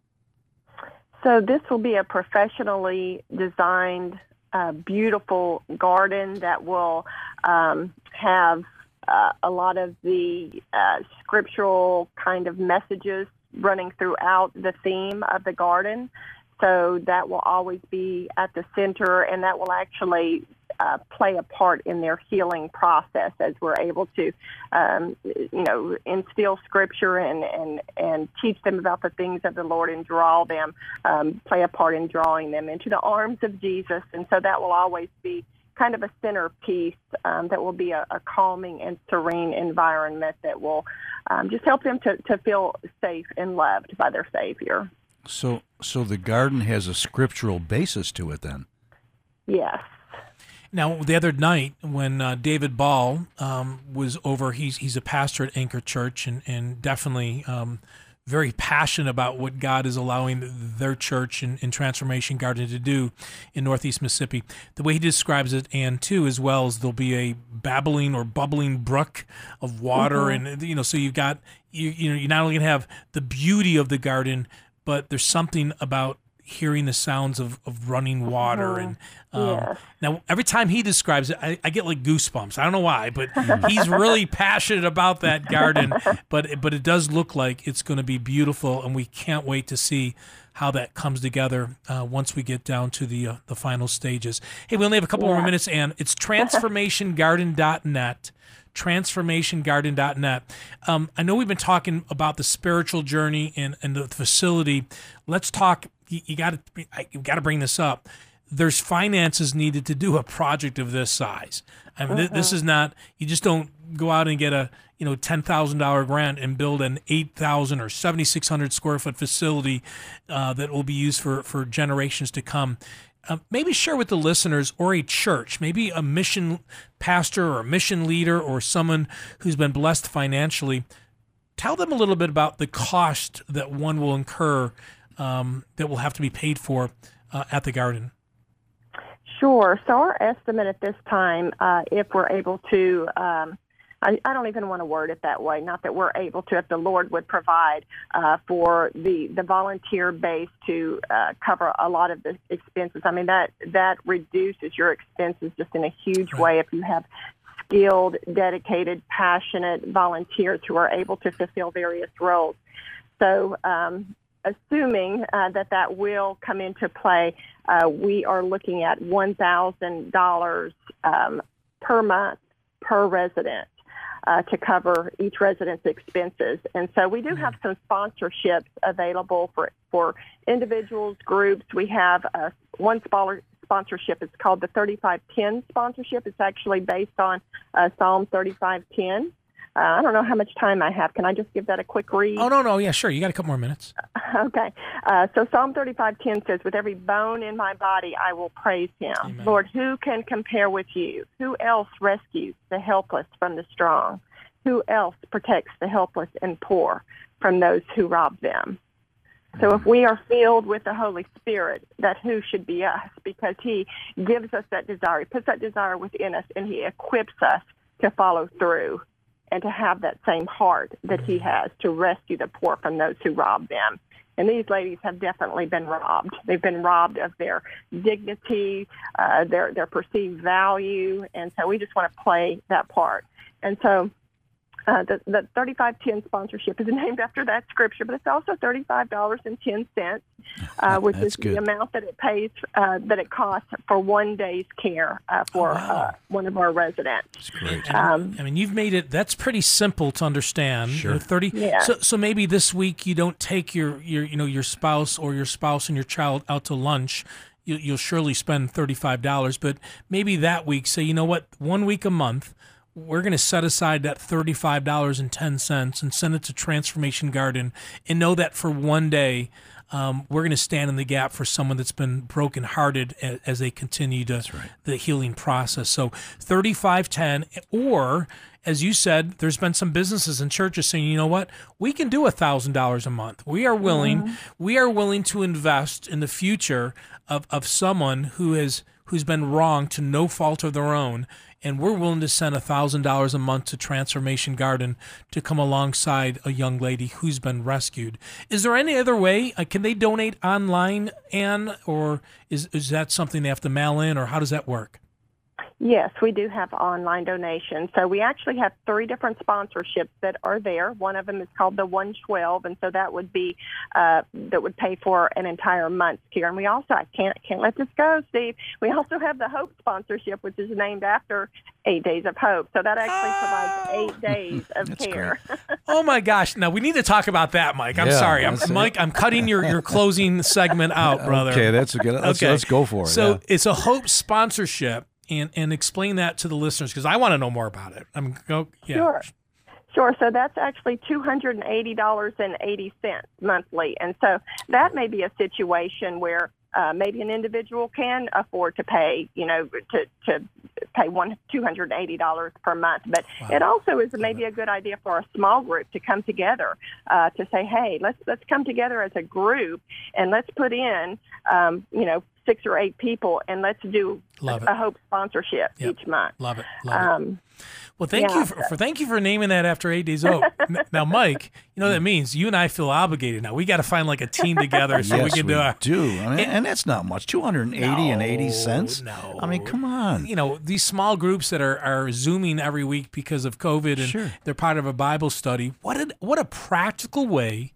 Speaker 6: So this will be a professionally designed, uh, beautiful garden that will um, have uh, a lot of the uh, scriptural kind of messages running throughout the theme of the garden. So that will always be at the center, and that will actually uh, play a part in their healing process as we're able to, um, you know, instill scripture and, and, and teach them about the things of the Lord and draw them, um, play a part in drawing them into the arms of Jesus. And so that will always be kind of a centerpiece um, that will be a, a calming and serene environment that will um, just help them to, to feel safe and loved by their Savior.
Speaker 4: So, so the garden has a scriptural basis to it, then.
Speaker 6: Yes.
Speaker 3: Now, the other night when uh, David Ball um, was over, he's he's a pastor at Anchor Church and and definitely um, very passionate about what God is allowing their church and, and Transformation Garden to do in Northeast Mississippi. The way he describes it, and too, as well as there'll be a babbling or bubbling brook of water, and you know, so you've got you you know, you're not only gonna have the beauty of the garden, but there's something about hearing the sounds of, of running water and um,
Speaker 6: Yes.
Speaker 3: now every time he describes it I, I get like goosebumps. I don't know why but he's really [laughs] passionate about that garden but but it does look like it's going to be beautiful and we can't wait to see how that comes together uh, once we get down to the uh, the final stages. Hey we only have a couple more minutes and it's [laughs] transformationgarden.net transformationgarden.net. Um, I know we've been talking about the spiritual journey and, and the facility. Let's talk. You, you got to you got to bring this up. There's finances needed to do a project of this size. I mean, th- this is not. You just don't go out and get a you know ten thousand dollar grant and build an eight thousand or seventy six hundred square foot facility uh, that will be used for for generations to come uh, maybe share with the listeners or a church, maybe a mission pastor or a mission leader or someone who's been blessed financially. Tell them a little bit about the cost that one will incur um, that will have to be paid for uh, at the garden.
Speaker 6: Sure. So our estimate at this time, uh, if we're able to, um, I, I don't even want to word it that way. Not that we're able to, if the Lord would provide uh, for the the volunteer base to uh, cover a lot of the expenses. I mean that that reduces your expenses just in a huge way if you have skilled, dedicated, passionate volunteers who are able to fulfill various roles. So, um, assuming uh, that that will come into play, uh, we are looking at one thousand dollars um, per month per resident. Uh, to cover each resident's expenses, and so we do have some sponsorships available for for individuals, groups. We have uh, one smaller sponsorship. It's called the 3510 sponsorship. It's actually based on uh, Psalm 3510. Uh, I don't know how much time I have. Can I just give that a quick read?
Speaker 3: Oh no, no, yeah, sure. You got a couple more minutes. [laughs]
Speaker 6: Okay. Uh, so Psalm 35:10 says, "With every bone in my body, I will praise Him."
Speaker 3: Amen.
Speaker 6: Lord, who can compare with you? Who else rescues the helpless from the strong? Who else protects the helpless and poor from those who rob them? So if we are filled with the Holy Spirit, that who should be us because he gives us that desire. He puts that desire within us and he equips us to follow through and to have that same heart that he has to rescue the poor from those who rob them. And these ladies have definitely been robbed. They've been robbed of their dignity, uh, their their perceived value, and so we just want to play that part. And so uh, the, the 3510 sponsorship is [laughs] named after that scripture, but it's also $35.10, uh, which is
Speaker 4: good.
Speaker 6: the amount that it pays, uh, that it costs for one day's care uh, for
Speaker 3: Oh, wow.
Speaker 6: uh, one of our residents.
Speaker 4: It's great.
Speaker 6: Um,
Speaker 3: I mean, you've made it. That's pretty simple to understand.
Speaker 4: Sure.
Speaker 3: You know, Thirty.
Speaker 6: Yeah.
Speaker 3: So, so maybe this week you don't take your, your, you know, your spouse or your spouse and your child out to lunch. You, you'll surely spend thirty-five dollars, but maybe that week, say, you know what, one week a month, we're going to set aside that thirty-five dollars and ten cents and send it to Transformation Garden, and know that for one day. Um, we're going to stand in the gap for someone that's been brokenhearted as, as they continue to the healing process. So, thirty-five ten, or as you said, there's been some businesses and churches saying, you know what, we can do a thousand dollars a month. We are willing, we are willing to invest in the future of, of someone who has who's been wrong to no fault of their own, and we're willing to send a thousand dollars a month to Transformation Garden to come alongside a young lady who's been rescued. Is there any other way? Uh, can they donate online, Anne, or is is that something they have to mail in, or how does that work?
Speaker 6: Yes, we do have online donations. So we actually have three different sponsorships that are there. One of them is called the 112, and so that would be uh, that would pay for an entire month's care. And we also I can't can't let this go, Steve. We also have the Hope sponsorship, which is named after Eight Days of Hope. So that actually provides eight days [laughs] of
Speaker 4: That's
Speaker 6: care. [laughs]
Speaker 3: Oh my gosh! Now we need to talk about that, Mike. I'm
Speaker 4: Yeah,
Speaker 3: sorry, I'm. Mike. I'm cutting your, your closing segment out, [laughs] brother.
Speaker 4: Okay, that's a good. Let's,
Speaker 3: Okay.
Speaker 4: let's go for it.
Speaker 3: So
Speaker 4: yeah.
Speaker 3: it's a Hope sponsorship, and and explain that to the listeners because I want to know more about it. I'm go yeah.
Speaker 6: Sure. Sure. So that's actually two hundred and eighty dollars and eighty cents monthly, and so that may be a situation where uh, maybe an individual can afford to pay, you know, to to pay one two hundred and eighty dollars per month. But it also is maybe a good idea for a small group to come together uh, to say, hey, let's let's come together as a group and let's put in, um, you know, six or eight people and let's do
Speaker 3: Love
Speaker 6: a,
Speaker 3: it.
Speaker 6: hope sponsorship
Speaker 3: Yep.
Speaker 6: each month.
Speaker 3: Love it. Love it.
Speaker 6: Um,
Speaker 3: Well, thank
Speaker 6: yeah.
Speaker 3: you for, for thank you for naming that after eight days hope. N- now, Mike, you know what that means you and I feel obligated now. We got to find like a team together so
Speaker 4: yes,
Speaker 3: we can do a
Speaker 4: do. I mean, and that's not much. Two hundred and eighty and eighty cents.
Speaker 3: no.
Speaker 4: I mean, come on.
Speaker 3: you know these small groups that are, are zooming every week because of covid and
Speaker 4: Sure.
Speaker 3: they're part of a bible study what a what a practical way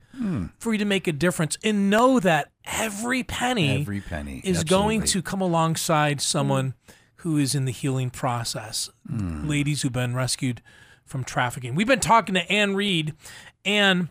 Speaker 3: For you to make a difference and know that every penny
Speaker 4: Every penny,
Speaker 3: is going to come alongside someone who is in the healing process ladies who've been rescued from trafficking we've been talking to anne reed and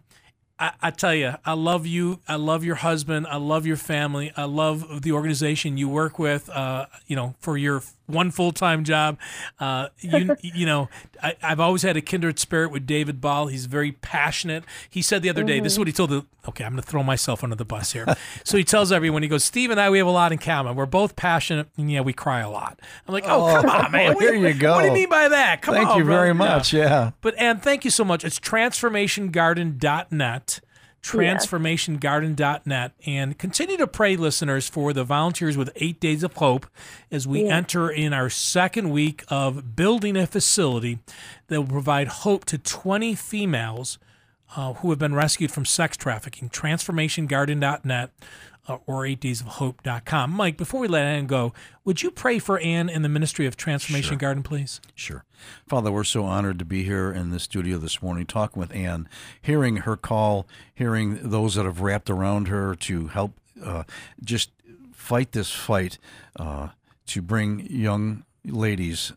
Speaker 3: I, I tell you, I love you. I love your husband. I love your family. I love the organization you work with. Uh, you know, for your one full time job. Uh, you you know, I, I've always had a kindred spirit with David Ball. He's very passionate. He said the other day, this is what he told the. Okay, I'm going to throw myself under the bus here. so he tells everyone, he goes, Steve and I, we have a lot in common. We're both passionate, and yeah, we cry a lot. I'm like, oh, come on, [laughs] man. What do
Speaker 4: here you go.
Speaker 3: What do you mean by that? Come on.
Speaker 4: Thank
Speaker 3: on,
Speaker 4: you very
Speaker 3: brother.
Speaker 4: much. Yeah.
Speaker 3: But and thank you so much. It's transformationgarden.net. Transformationgarden.net. And continue to pray, listeners, for the volunteers with eight days of hope as we enter in our second week of building a facility that will provide hope to 20 females uh, who have been rescued from sex trafficking. Transformationgarden.net uh, or 8daysofhope.com. Mike, before we let Ann go, would you pray for Ann in the ministry of Transformation Garden, please?
Speaker 4: Sure. Father, we're so honored to be here in the studio this morning talking with Ann, hearing her call, hearing those that have wrapped around her to help uh, just fight this fight uh, to bring young ladies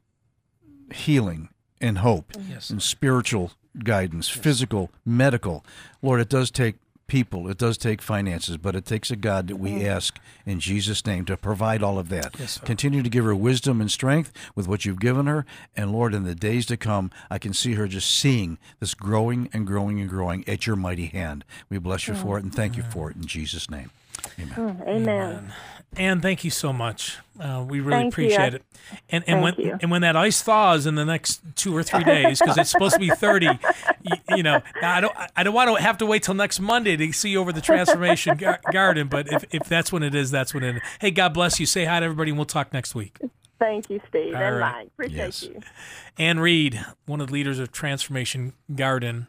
Speaker 4: healing and hope
Speaker 3: Yes.
Speaker 4: and spiritual guidance, physical, medical. Lord, it does take people, it does take finances, but it takes a God that we mm. ask in Jesus' name to provide all of that.
Speaker 3: Yes.
Speaker 4: Continue to give her wisdom and strength with what you've given her. And Lord, in the days to come, I can see her just seeing this growing and growing and growing at your mighty hand. We bless you for mm. it and thank you mm. for it in Jesus' name. Amen.
Speaker 6: Amen.
Speaker 3: And thank you so much. Uh, we really
Speaker 6: Thank
Speaker 3: appreciate
Speaker 6: I-
Speaker 3: it. And and when
Speaker 6: Thank you.
Speaker 3: and when that ice thaws in the next two or three days, because it's supposed to be thirty, [laughs] you, you know, I don't I don't want to have to wait till next Monday to see you over the transformation gar- garden. But if, if that's when it is, that's when it is. Hey, God bless you. Say hi to everybody, and we'll talk next week.
Speaker 6: Thank you, Steve
Speaker 3: All
Speaker 6: and
Speaker 3: right.
Speaker 6: Mike. Appreciate
Speaker 4: Yes.
Speaker 6: you.
Speaker 3: Ann Reed, one of the leaders of Transformation Garden.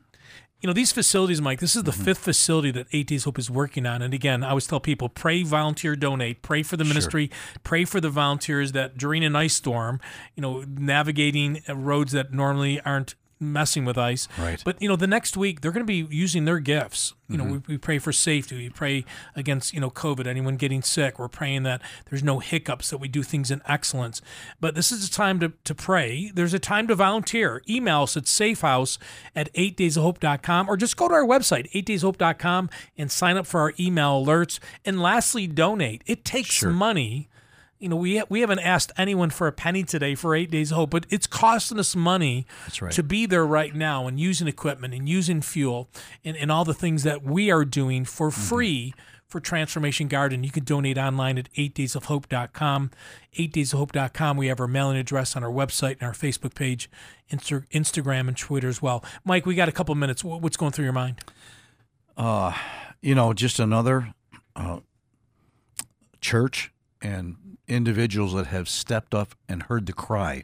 Speaker 3: You know, these facilities, Mike, this is the fifth facility that Eight Days Hope is working on. And again, I always tell people pray, volunteer, donate, pray for the ministry, pray for the volunteers that during an ice storm, you know, navigating uh, roads that normally aren't messing with ice.
Speaker 4: Right.
Speaker 3: But, you know, the next week, they're going to be using their gifts. You know, we, mm-hmm. we pray for safety. We pray against, you know, COVID, anyone getting sick. We're praying that there's no hiccups, that we do things in excellence. But this is a time to, to pray. There's a time to volunteer. Email us at safehouse at 8daysofhope.com or just go to our website, 8daysofhope.com, and sign up for our email alerts. And lastly, donate. It takes money. You know, we we haven't asked anyone for a penny today for eight days of hope, but it's costing us money
Speaker 4: That's right.
Speaker 3: to be there right now and using equipment and using fuel and, and all the things that we are doing for
Speaker 4: Mm-hmm.
Speaker 3: free for Transformation Garden. You can donate online at 8daysofhope.com. 8daysofhope.com. We have our mailing address on our website and our Facebook page, Insta- Instagram, and Twitter as well. Mike, we got a couple minutes. What's going through your mind?
Speaker 4: you know, just another uh, church and individuals that have stepped up and heard the cry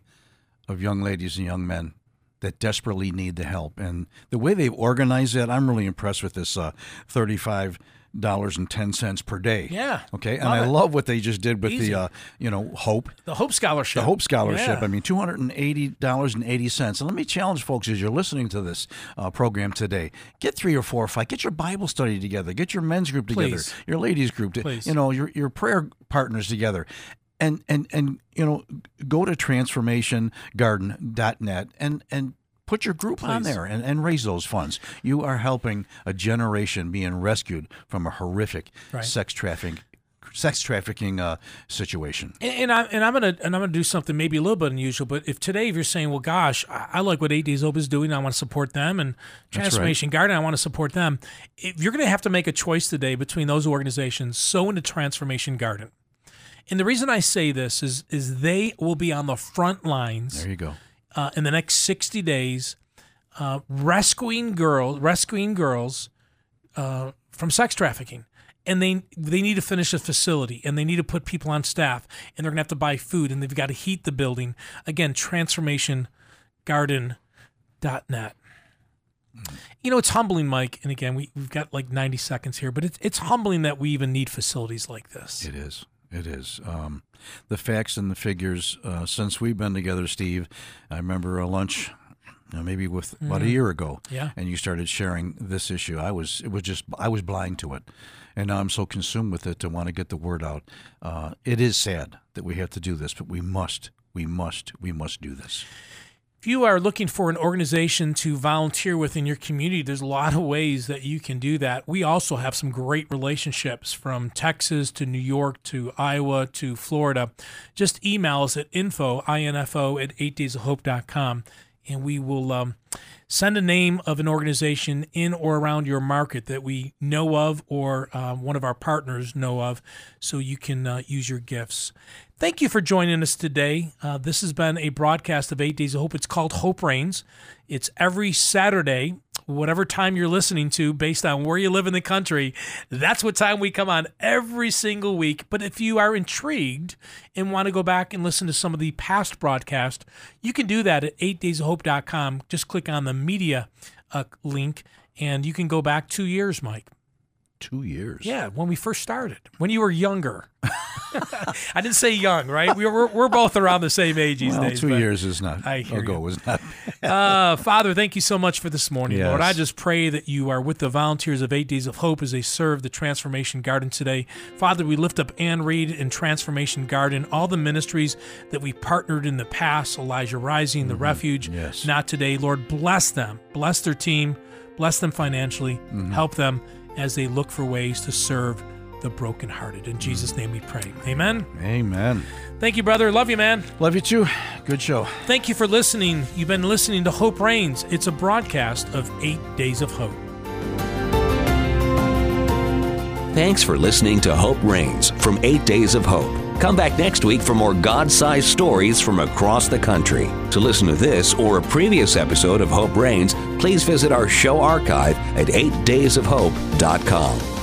Speaker 4: of young ladies and young men that desperately need the help. And the way they've organized that, I'm really impressed with this uh, $35 and 10 cents per day.
Speaker 3: Yeah.
Speaker 4: Okay. And I
Speaker 3: it.
Speaker 4: love what they just did with
Speaker 3: Easy.
Speaker 4: the, uh, you know, Hope.
Speaker 3: The Hope Scholarship.
Speaker 4: The Hope Scholarship.
Speaker 3: Yeah.
Speaker 4: I mean, two hundred and eighty dollars and eighty cents. And let me challenge folks as you're listening to this uh, program today: get three or four or five. Get your Bible study together. Get your men's group together.
Speaker 3: Please.
Speaker 4: Your ladies group. to-
Speaker 3: Please.
Speaker 4: You know, your your prayer partners together. And and and you know, go to transformationgarden.net and and put your group on there and, and raise those funds. You are helping a generation being rescued from a horrific
Speaker 3: Right.
Speaker 4: sex trafficking sex trafficking uh, situation.
Speaker 3: And, and I and I'm gonna and I'm gonna do something maybe a little bit unusual, but if today if you're saying, well, gosh, I, I like what Eight Days Hope is doing, I want to support them, and Transformation Garden, I want to support them. If you're gonna have to make a choice today between those organizations, so into Transformation Garden. And the reason I say this is is they will be on the front lines
Speaker 4: There you go.
Speaker 3: Uh, in the next 60 days uh, rescuing girls rescuing girls uh, from sex trafficking. And they they need to finish a facility and they need to put people on staff and they're going to have to buy food and they've got to heat the building. Again transformationgarden.net you know it's humbling mike and again we, we've got like 90 seconds here but it's, it's humbling that we even need facilities like this.
Speaker 4: It is. It is. Um, the facts and the figures, uh, since we've been together, Steve, I remember a lunch. uh, maybe with about a year ago,
Speaker 3: Mm-hmm. Yeah.
Speaker 4: and you started sharing this issue. I was, it was just, I was blind to it, and now I'm so consumed with it to want to get the word out. Uh, it is sad that we have to do this, but we must, we must, we must do this.
Speaker 3: If you are looking for an organization to volunteer with in your community, there's a lot of ways that you can do that. We also have some great relationships from Texas to New York to Iowa to Florida. Just email us at info, info at 8daysofhope.com and we will um, send a name of an organization in or around your market that we know of or um, one of our partners know of so you can uh, use your gifts. Thank you for joining us today. Uh, this has been a broadcast of Eight Days of Hope. It's called Hope Reigns. It's every Saturday, whatever time you're listening to, based on where you live in the country. That's what time we come on every single week. But if you are intrigued and want to go back and listen to some of the past broadcasts, you can do that at 8daysofhope.com. Just click on the media uh, link and you can go back two years, Mike.
Speaker 4: Two years.
Speaker 3: Yeah, when we first started, when you were younger. [laughs] I didn't say young, right? We we're, we're both around the same age these
Speaker 4: Well,
Speaker 3: days.
Speaker 4: two years is not
Speaker 3: I hear
Speaker 4: ago
Speaker 3: you.
Speaker 4: was not. [laughs]
Speaker 3: uh, Father, thank you so much for this morning, Lord. I just pray that you are with the volunteers of Eight Days of Hope as they serve the Transformation Garden today. Father, we lift up Ann Reed and Transformation Garden, all the ministries that we partnered in the past, Elijah Rising, the Refuge.
Speaker 4: Mm-hmm. Yes.
Speaker 3: Not today. Lord, bless them. Bless their team. Bless them financially.
Speaker 4: Mm-hmm.
Speaker 3: Help them. As they look for ways to serve the brokenhearted. In Jesus' name we pray. Amen.
Speaker 4: Amen.
Speaker 3: Thank you, brother. Love you, man.
Speaker 4: Love you too. Good show.
Speaker 3: Thank you for listening. You've been listening to Hope Reigns. It's a broadcast of Eight Days of Hope.
Speaker 2: Thanks for listening to Hope Reigns from 8 Days of Hope. Come back next week for more God sized stories from across the country. To listen to this or a previous episode of Hope Reigns, please visit our show archive at 8daysofhope.com.